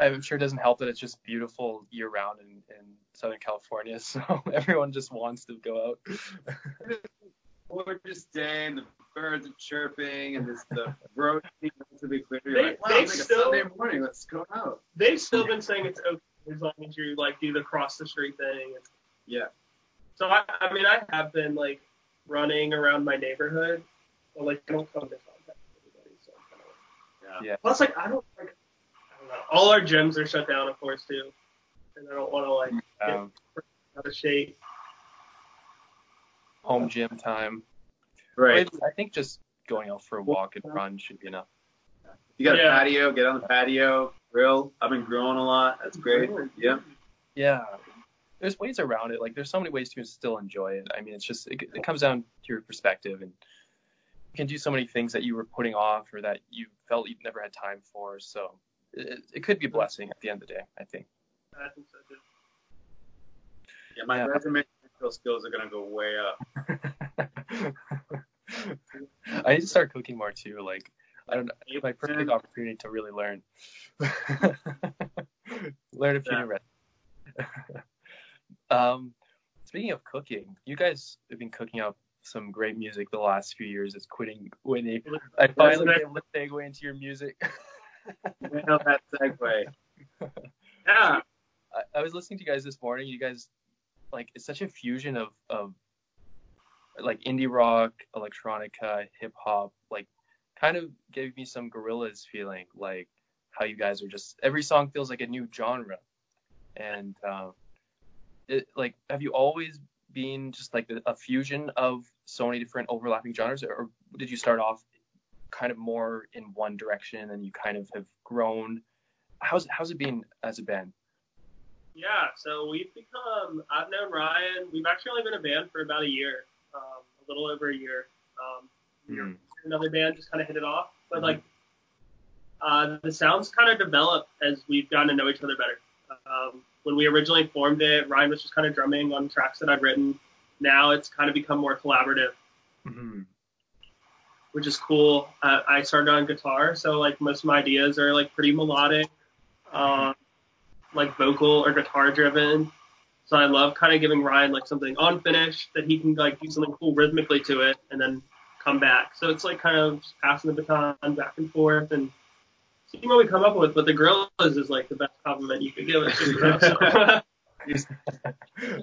I'm sure it doesn't help that it's just beautiful year round in, in Southern California, so everyone just wants to go out. Gorgeous day and the birds are chirping and this the road seems to be clear. You're They- like, wow, they it's like still- a Sunday morning. Let's go out. They've still been saying it's okay as long as you like do the cross the street thing. And Yeah. so I, I mean, I have been like running around my neighborhood, but like I don't come into contact with everybody. So I'm kinda like, Yeah. Yeah. plus like I don't like I don't know. All our gyms are shut down, of course, too, and I don't want to like get Um, out of shape. home gym time. Right. I think just going out for a walk and run should be enough. You got a patio, get on the patio, grill. I've been grilling a lot. That's great. Yeah. Yeah. There's ways around it. Like there's so many ways to still enjoy it. I mean, it's just it, it comes down to your perspective and you can do so many things that you were putting off or that you felt you never had time for. So it, it could be a blessing at the end of the day, I think. I think so too. Yeah, my Yeah. resume skills are gonna go way up. I need to start cooking more too. Like I don't know, it's my perfect opportunity to really learn. learn a few Yeah. new recipes. um, speaking of cooking, you guys have been cooking up some great music the last few years. It's quitting Whitney. I finally That's- be able to segue into your music. Nail that segue. Yeah. I, I was listening to you guys this morning. You guys like it's such a fusion of of like indie rock, electronica, hip hop. Like kind of gave me some Gorillaz feeling. Like how you guys are just every song feels like a new genre. And um, it like have you always been just like a, fusion of so many different overlapping genres, or did you start off kind of more in one direction and you kind of have grown? How's how's it been as a band? Yeah, so we've become, I've known Ryan, we've actually only been a band for about a year, um, a little over a year. Um, Hmm. Another band just kind of hit it off, but like, uh, the sounds kind of developed as we've gotten to know each other better. Um, when we originally formed it, Ryan was just kind of drumming on tracks that I'd written. Now it's kind of become more collaborative, hmm which is cool. Uh, I started on guitar, so like most of my ideas are like pretty melodic, um, like vocal or guitar driven. So I love kind of giving Ryan like something unfinished that he can like do something cool rhythmically to it and then come back. So it's like kind of passing the baton back and forth and seeing what we come up with. But the Gorillaz is like the best compliment you could give us. So.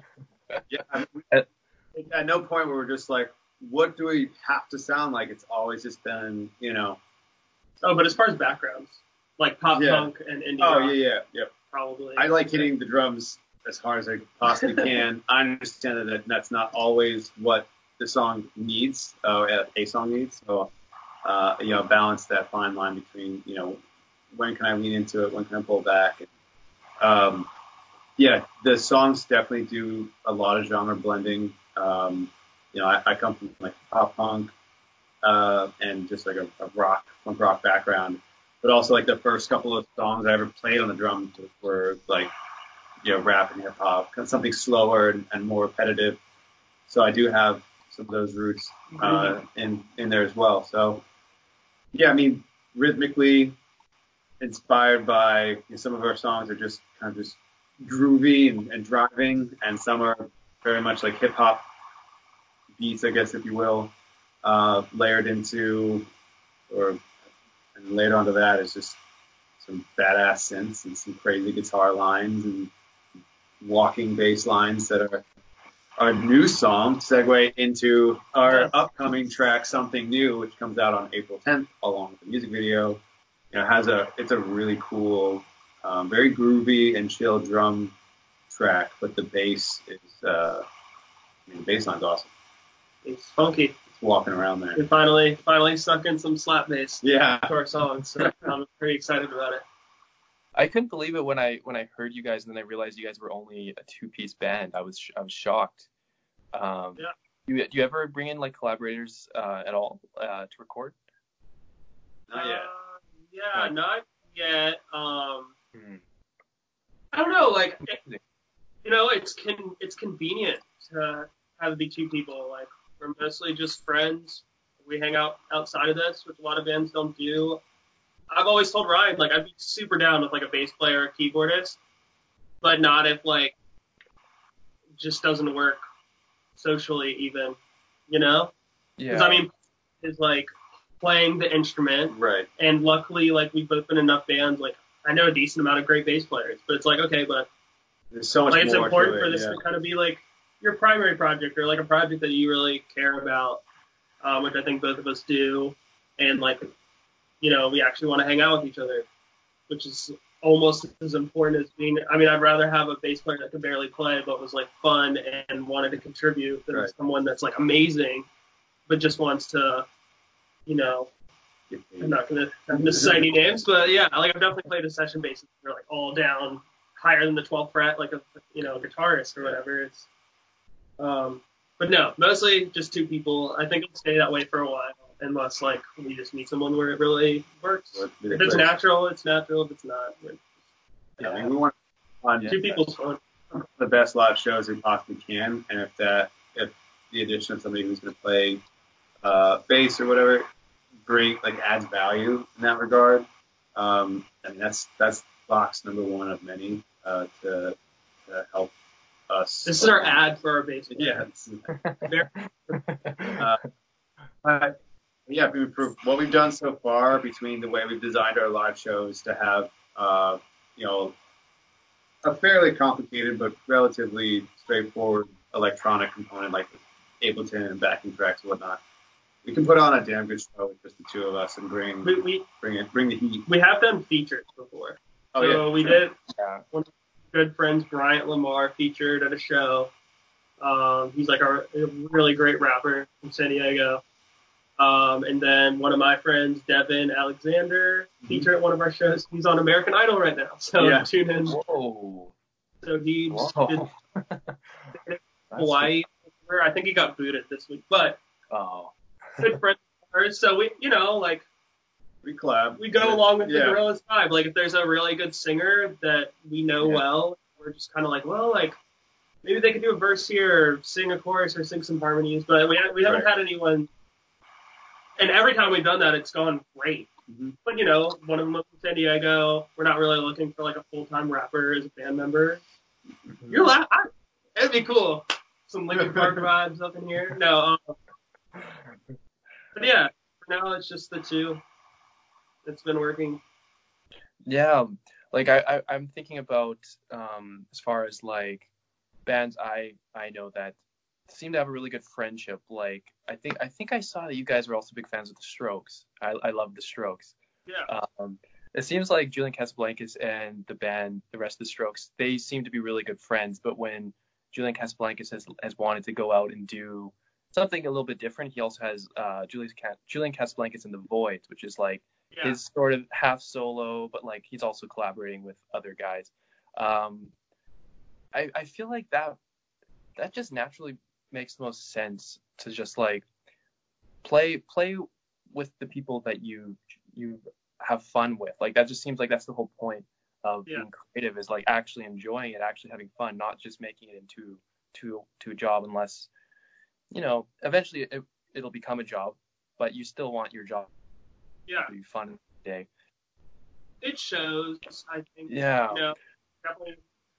Yeah. I mean, we- at no point were we just like, what do we have to sound like? It's always just been, you know. oh, but as far as backgrounds, like pop Yeah. punk and indie Oh rock, yeah, yeah, yeah. probably. I like hitting the drums as hard as I possibly can. I understand that that's not always what the song needs, uh, a song needs. So, uh, you know, balance that fine line between, you know, when can I lean into it, when can I pull back. Um, yeah, the songs definitely do a lot of genre blending. Um, you know, I, I come from like pop punk, uh, and just like a, a rock, punk rock background, but also like the first couple of songs I ever played on the drums were like, you know, rap and hip hop, something slower and, and more repetitive. So I do have some of those roots uh, in in there as well. So yeah, I mean, rhythmically inspired by you know, some of our songs are just kind of just groovy and, and driving, and some are very much like hip hop beats, I guess, if you will, uh, layered into, or and later onto that is just some badass synths and some crazy guitar lines and walking bass lines that are our new song segue into our upcoming track something new which comes out on april 10th along with the music video you know has a it's a really cool um, very groovy and chill drum track but the bass is uh i mean the bass line's awesome It's funky. it's walking around there We finally finally stuck in some slap bass yeah to our songs, so I'm pretty excited about it. I couldn't believe it when I when I heard you guys and then I realized you guys were only a two piece band. I was I was shocked. Um, Yeah. Do you, do you ever bring in like collaborators uh, at all uh, to record? not yet Uh, yeah, not yet. Um, Hmm. I don't know. Like, it- you know, it's con- it's convenient to have the two people. Like, we're mostly just friends. We hang out outside of this, which a lot of bands don't do. I've always told Ryan, like, I'd be super down with like a bass player or keyboardist, but not if like just doesn't work socially even, you know? Yeah. Because I mean, is like playing the instrument right and luckily, like we've both been in enough bands. Like I know a decent amount of great bass players, but it's like okay, but there's so much like it's important to for this yeah. to kind of be like your primary project or like a project that you really care about, um, which I think both of us do, and like you know we actually want to hang out with each other, which is almost as important as being. I mean, I'd rather have a bass player that could barely play but was like fun and wanted to contribute than Right. someone that's like amazing, but just wants to, you know, I'm not gonna cite any names, but yeah, like I've definitely played a session bass where like all down higher than the 12th fret, like a you know guitarist or whatever. It's um, but no, mostly just two people. I think it'll stay that way for a while, unless like we just meet someone where it really works. Well, If it's natural, it's natural. If it's not, we're- Yeah, I mean, we want on two people's fun. the best live shows we possibly can, and if that, if the addition of somebody who's going to play uh, or whatever, bring like adds value in that regard. Um, I mean, that's that's box number one of many uh, to, to help us. This is our ad for our player. Yeah. Uh, but, yeah, we've improved what we've done so far between the way we've designed our live shows to have, uh, you know, a fairly complicated but relatively straightforward electronic component like Ableton and backing tracks and whatnot. We can put on a damn good show with just the two of us and bring we, we bring it bring the heat. we have done features before. Oh so yeah, we sure. did Yeah. one of our good friends Bryant Lamar featured at a show. Um, he's like a, a really great rapper from San Diego. Um, and then one of my friends, Devin Alexander, featured at one of our shows. He's on American Idol right now, so Mm-hmm. Yeah. tune in. Whoa. So he did Whoa. That's Hawaii. I think he got booted this week, but Oh. Good friends of ours. So we, you know, like we collab. we go along with the yeah. Gorillaz vibe. Like if there's a really good singer that we know Yeah. well, we're just kind of like, well, like maybe they could do a verse here, or sing a chorus, or sing some harmonies. But we ha- we haven't Right. had anyone. And every time we've done that, it's gone great. Mhm. But you know, one of them was from San Diego. We're not really looking for like a full time rapper as a band member. Mm-hmm. You're la- I, It'd be cool. Some Linkin Park vibes up in here. No. Um, but yeah, for now it's just the two. It's been working. Yeah, like I, I I'm thinking about um as far as like bands I I know that seem to have a really good friendship. Like I think I think I saw that you guys were also big fans of the Strokes. I I love the Strokes. Yeah. Um, it seems like Julian Casablancas and the band, the rest of the Strokes, they seem to be really good friends. But when Julian Casablancas has has wanted to go out and do something a little bit different. He also has uh, Julius Cat- Julian Casablancas in The Void, which is like Yeah. his sort of half solo, but like he's also collaborating with other guys. Um, I I feel like that that just naturally makes the most sense to just like play play with the people that you you have fun with. Like that just seems like that's the whole point of Yeah. being creative is like actually enjoying it, actually having fun, not just making it into to to a job unless you know eventually it, it'll become a job, but you still want your job yeah. to be fun day. It shows. I think. Yeah. You know, definitely.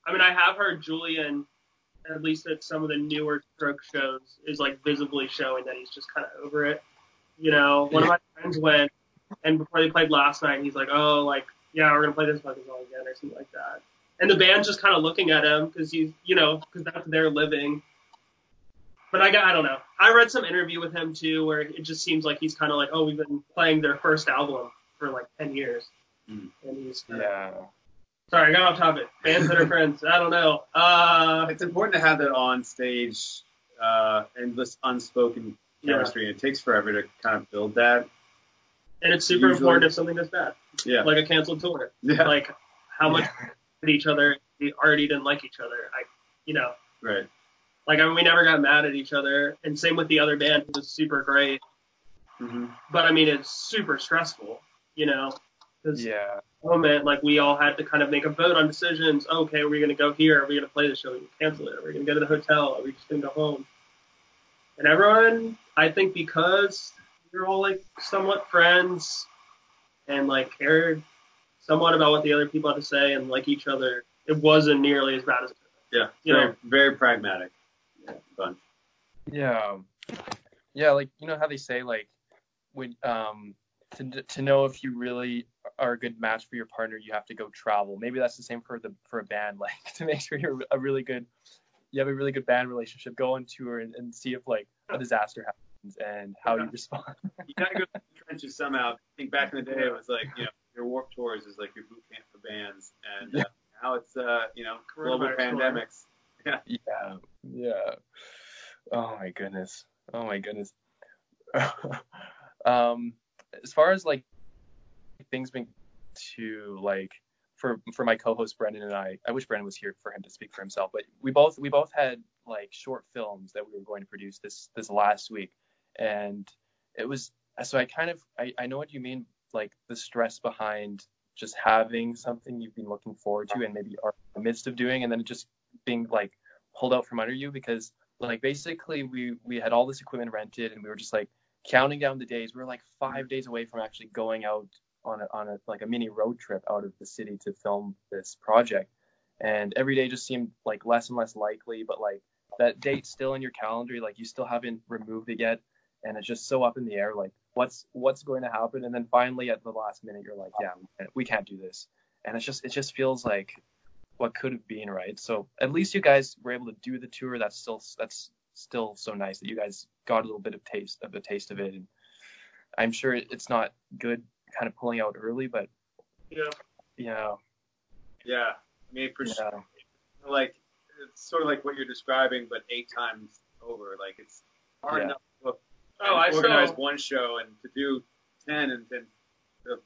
I mean, I have heard Julian, at least at some of the newer stroke shows, is like visibly showing that he's just kind of over it. You know, one of my friends went, and before they played last night, he's like, "Oh, like, yeah, we're gonna play this fucking song again," or something like that. And the band's just kind of looking at him because he's, you know, because that's their living. But I got, I don't know. I read some interview with him too, where it just seems like he's kind of like, "Oh, we've been playing their first album for like 10 years," Mm. and he's kinda- Yeah. Sorry, I got off topic. Bands that are friends. I don't know. Uh, It's important to have that on stage uh, and this unspoken Yeah. chemistry. It takes forever to kind of build that. and it's super Usually- important if something goes bad, Yeah. like a canceled tour. yeah. Like how much we each other we already didn't like each other. I, you know, right. Like I mean, we never got mad at each other, and same with the other band who was super great. hmm But I mean, it's super stressful, you know, because Yeah. moment like we all had to kind of make a vote on decisions. Okay, are we gonna go here? Are we gonna play the show? Are we gonna cancel it? Are we gonna go to the hotel? Are we just gonna go home? And everyone, I think, because we're all like somewhat friends and like cared somewhat about what the other people had to say and like each other, it wasn't nearly as bad as it. Yeah. You very, know. very pragmatic. Bunch. Yeah. Yeah, like you know how they say like when um to to know if you really are a good match for your partner, you have to go travel. Maybe that's the same for the for a band, like to make sure you're a really good you have a really good band relationship, go on tour and, and see if like a disaster happens and how you respond. You gotta go to the trenches somehow. I think back in the day it was like, you know, your warp tours is like your boot camp for bands. And uh, now it's, uh, you know, global Coronavirus tour. pandemics. Yeah, yeah. Oh my goodness. Oh my goodness. um, as far as like things being to like for for my co-host Brendan and I, I wish Brendan was here for him to speak for himself, but we both we both had like short films that we were going to produce this this last week, and it was so I kind of I, I know what you mean like the stress behind just having something you've been looking forward to and maybe are in the midst of doing and then just being like pulled out from under you because like basically we we had all this equipment rented and we were just like counting down the days. We were like five days away from actually going out on a on a like a mini road trip out of the city to film this project. And every day just seemed like less and less likely but like that date's still in your calendar like you still haven't removed it yet. And it's just so up in the air like what's what's going to happen? And then finally at the last minute you're like yeah we can't, do this. And it's just it just feels like what could have been right so at least you guys were able to do the tour that's still that's still so nice that you guys got a little bit of taste of a taste of it and i'm sure it's not good kind of pulling out early but Yeah. yeah Yeah. I mean, for sure. yeah like it's sort of like what you're describing, but eight times over. Like it's hard Yeah. enough to book Oh, I organize saw. one show and to do ten and then the,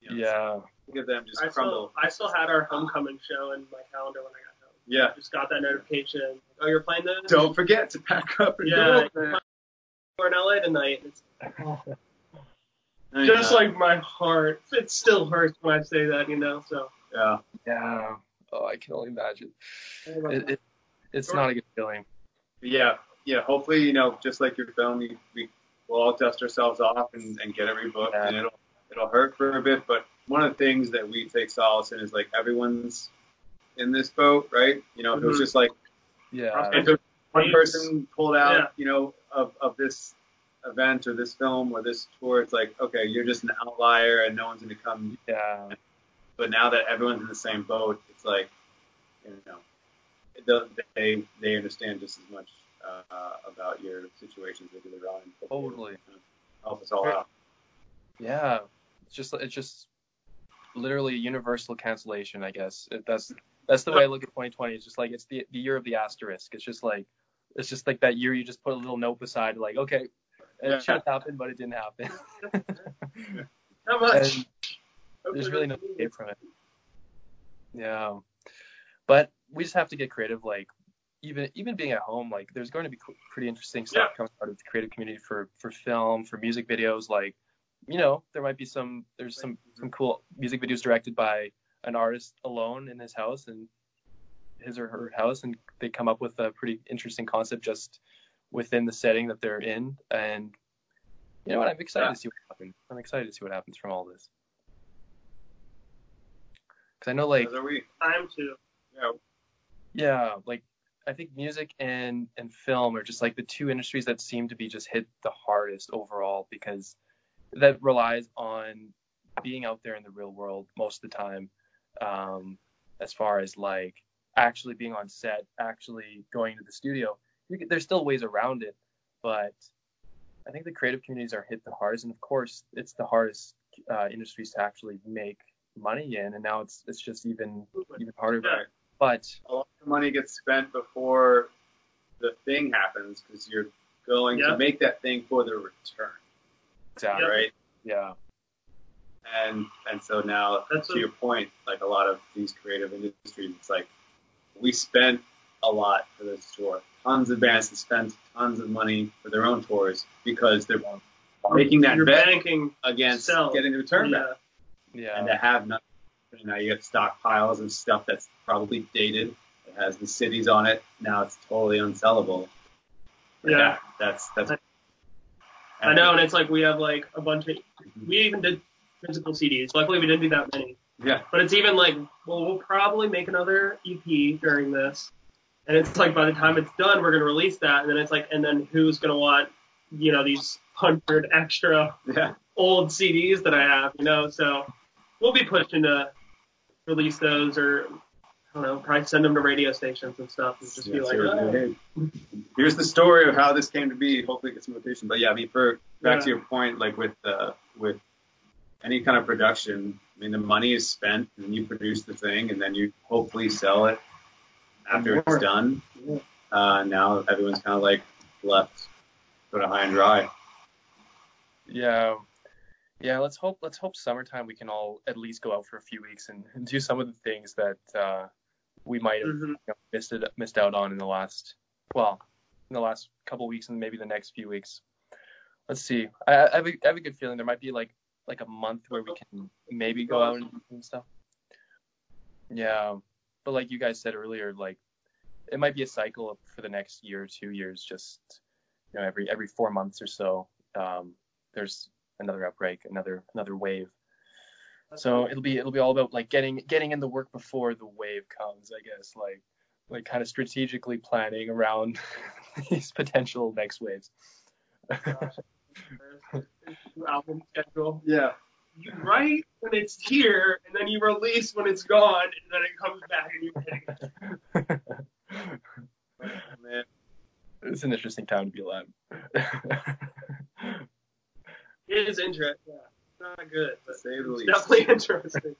you know, yeah look at them just I crumble. still, I still had our homecoming show in my calendar when I got home. Yeah. I just got that notification. Oh, you're playing this? Don't forget to pack up and Yeah. go. man. We're in LA tonight. It's just know. like my heart. It still hurts when I say that, you know. So. yeah, yeah oh i can only imagine it, it, it's Sure. not a good feeling yeah, yeah. Hopefully, you know, just like your film, we, we will all dust ourselves off and, and get it rebooked, Yeah. and it'll it'll hurt for a bit. But one of the things that we take solace in is like everyone's in this boat, right? You know, if it was Mhm. just like yeah if it- one person pulled out, Yeah. you know, of, of this event or this film or this tour, it's like, okay, you're just an outlier and no one's going to come. yeah But now that everyone's in the same boat, it's like, you know, they they understand just as much uh, about your situations as they do their own. Totally. Help us all Right. out. Yeah, it's just it's just literally universal cancellation, I guess. It, that's that's the way I look at 2020. It's just like it's the the year of the asterisk. It's just like It's just like that year you just put a little note beside, like, okay, it Yeah. should have happened, but it didn't happen. How much? And there's really no escape from it. Yeah, but we just have to get creative. Like even even being at home, like there's going to be pretty interesting stuff Yeah. coming out of the creative community for for film, for music videos. Like you know, there might be some there's some some cool music videos directed by an artist alone in his house and his or her house, and they come up with a pretty interesting concept just within the setting that they're in. And you know what? I'm excited Yeah. to see what happens. I'm excited to see what happens from all this. Because I know, like, are we. Time to. Yeah. yeah, like I think music and and film are just like the two industries that seem to be just hit the hardest overall because that relies on being out there in the real world most of the time. Um, as far as like actually being on set, actually going to the studio, there's still ways around it, but I think the creative communities are hit the hardest, and of course, it's the hardest uh, industries to actually make money in, and now it's it's just even even harder. Yeah. But A lot of money gets spent before the thing happens because you're going Yeah. to make that thing for the return, exactly, right? yeah, And and so now That's to a- your point, like a lot of these creative industries, it's like we spent a lot for this tour. Tons of bands have spent tons of money for their own tours because they're making that You're bet banking. against sell. getting the return Yeah. back. yeah, And to have nothing, now you get stockpiles of stuff that's probably dated. It has the cities on it. Now it's totally unsellable. Yeah. that's that's. I know, and it's like we have like a bunch of. We even did physical CDs. Luckily, we didn't do that many. Yeah, But it's even like, well, we'll probably make another EP during this. And it's like by the time it's done, we're gonna release that, and then it's like, and then who's gonna want, you know, these hundred extra yeah. old CDs that I have, you know? So we'll be pushing to release those, or I don't know, probably send them to radio stations and stuff, and just be like, oh, hey, here's the story of how this came to be. Hopefully, get some rotation. But yeah, I mean, for back to your point, like with uh, with any kind of production, I mean, the money is spent, and you produce the thing, and then you hopefully sell it after More. it's done. Yeah. Uh, now everyone's kind of like left sort of high and dry. yeah, yeah. Let's hope let's hope summertime we can all at least go out for a few weeks and, and do some of the things that uh, we might have Mhm. you know, missed it missed out on in the last well in the last couple weeks and maybe the next few weeks. Let's see. I, I, have a, I have a good feeling there might be like like a month where we can maybe go out and, and stuff. Yeah, but like you guys said earlier, like it might be a cycle for the next year or two years. Just you know, every every four months or so, um, there's another outbreak, another another wave. So it'll be it'll be all about like getting getting in the work before the wave comes, I guess. Like like kind of strategically planning around these potential next waves. album schedule. Yeah. You write when it's here, and then you release when it's gone, and then it comes back and you Man, it's an interesting time to be alive. It is interesting. Yeah. Not good, but say the it's least. definitely interesting.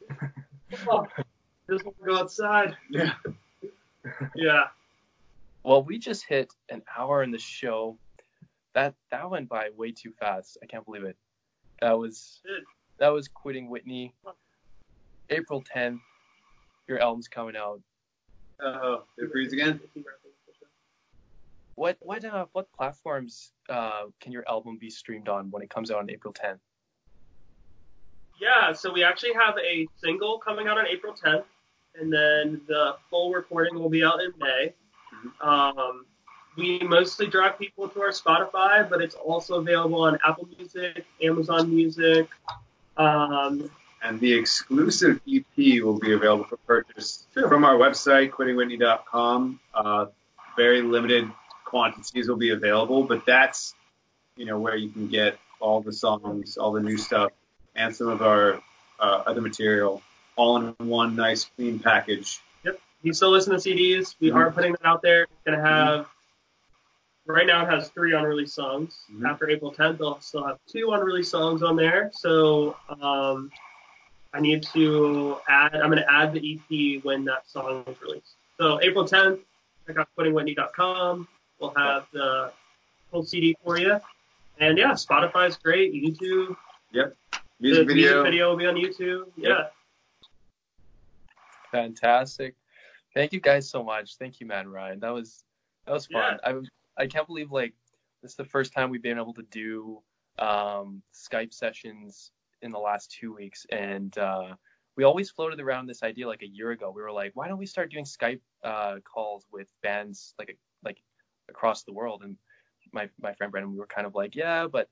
oh, just want to go outside. Yeah. Yeah. well, we just hit an hour in the show. That that went by way too fast. I can't believe it. That was Good. that was quitting Whitney. April 10th. Your album's coming out. Oh, it breathes again. What what uh what platforms uh can your album be streamed on when it comes out on April 10th? Yeah, so we actually have a single coming out on April 10th, and then the full recording will be out in May. Um, we mostly drive people to our Spotify, but it's also available on Apple Music, Amazon Music. Um, And the exclusive EP will be available for purchase from our website, quittingwhitney.com. Uh, very limited quantities will be available, but that's, you know, where you can get all the songs, all the new stuff, and some of our uh, other material all in one nice, clean package. Yep. You still listen to CDs. We Mhm. are putting that out there. It's gonna have right now it has three unreleased songs. Mhm. After April 10th, they'll still have two unreleased songs on there. So um, I need to add. I'm gonna add the EP when that song is released. So April 10th, check out quittingwhitney.com we'll have the full CD for you. And yeah, Spotify's great. YouTube, Yep. The Music video. music video will be on YouTube. Yeah. Fantastic. Thank you guys so much. Thank you, man, Ryan. That was that was fun. Yeah. I I can't believe like this is the first time we've been able to do um, Skype sessions in the last two weeks, and uh, we always floated around this idea like a year ago. We were like, why don't we start doing Skype uh, calls with bands like like across the world? And my my friend Brendan, we were kind of like, yeah, but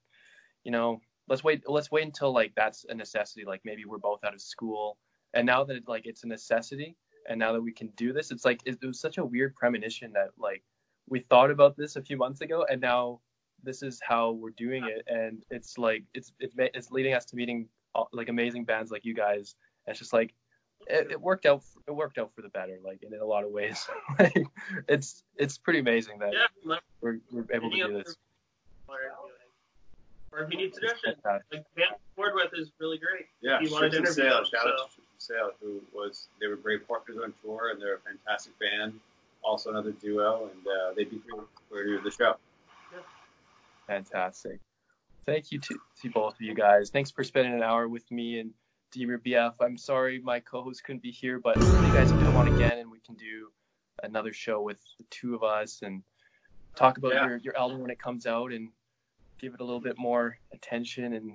you know, let's wait let's wait until like that's a necessity. Like maybe we're both out of school, and now that it, like it's a necessity, and now that we can do this, it's like it, it was such a weird premonition that like we thought about this a few months ago, and now this is how we're doing it, and it's like it's it's it's leading us to meeting uh, like amazing bands like you guys. And it's just like it, it worked out it worked out for the better, like in a lot of ways. like it's it's pretty amazing that Yeah. We're we're able to do this. Or or if you need suggestions, like the band board with is really great. Yeah, If you wanted to and interview Sales. them, Shout out to Strips and Sales, who was they were great partners on tour, and they're a fantastic band. Also another duo, and uh, they'd be great for the show. Yeah. Fantastic. Thank you to, to both of you guys. Thanks for spending an hour with me and DM Your BF. I'm sorry my co-host couldn't be here, but hopefully you guys can come on again and we can do another show with the two of us and talk about Yeah. your, your album when it comes out and give it a little bit more attention and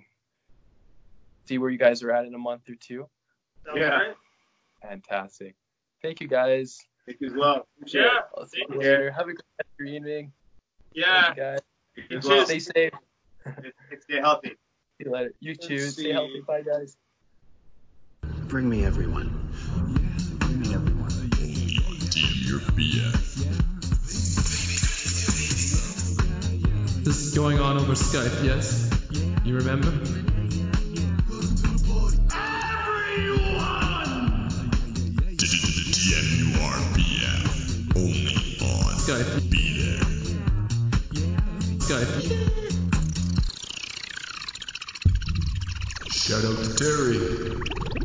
see where you guys are at in a month or two. Sounds Yeah. great. Fantastic. Thank you guys. Thank you as well. Appreciate Yeah. I'll see you Thank you. later. Have a good rest evening. Yeah. Thank you guys. it. You well. Stay safe. Stay healthy. See you later. You Let's too. see. Stay healthy. Bye guys. Bring me everyone. Bring me everyone. DM your BF. This is going on over Skype, yes? You remember? Skype. Be There. Skype. Shout out to Terry.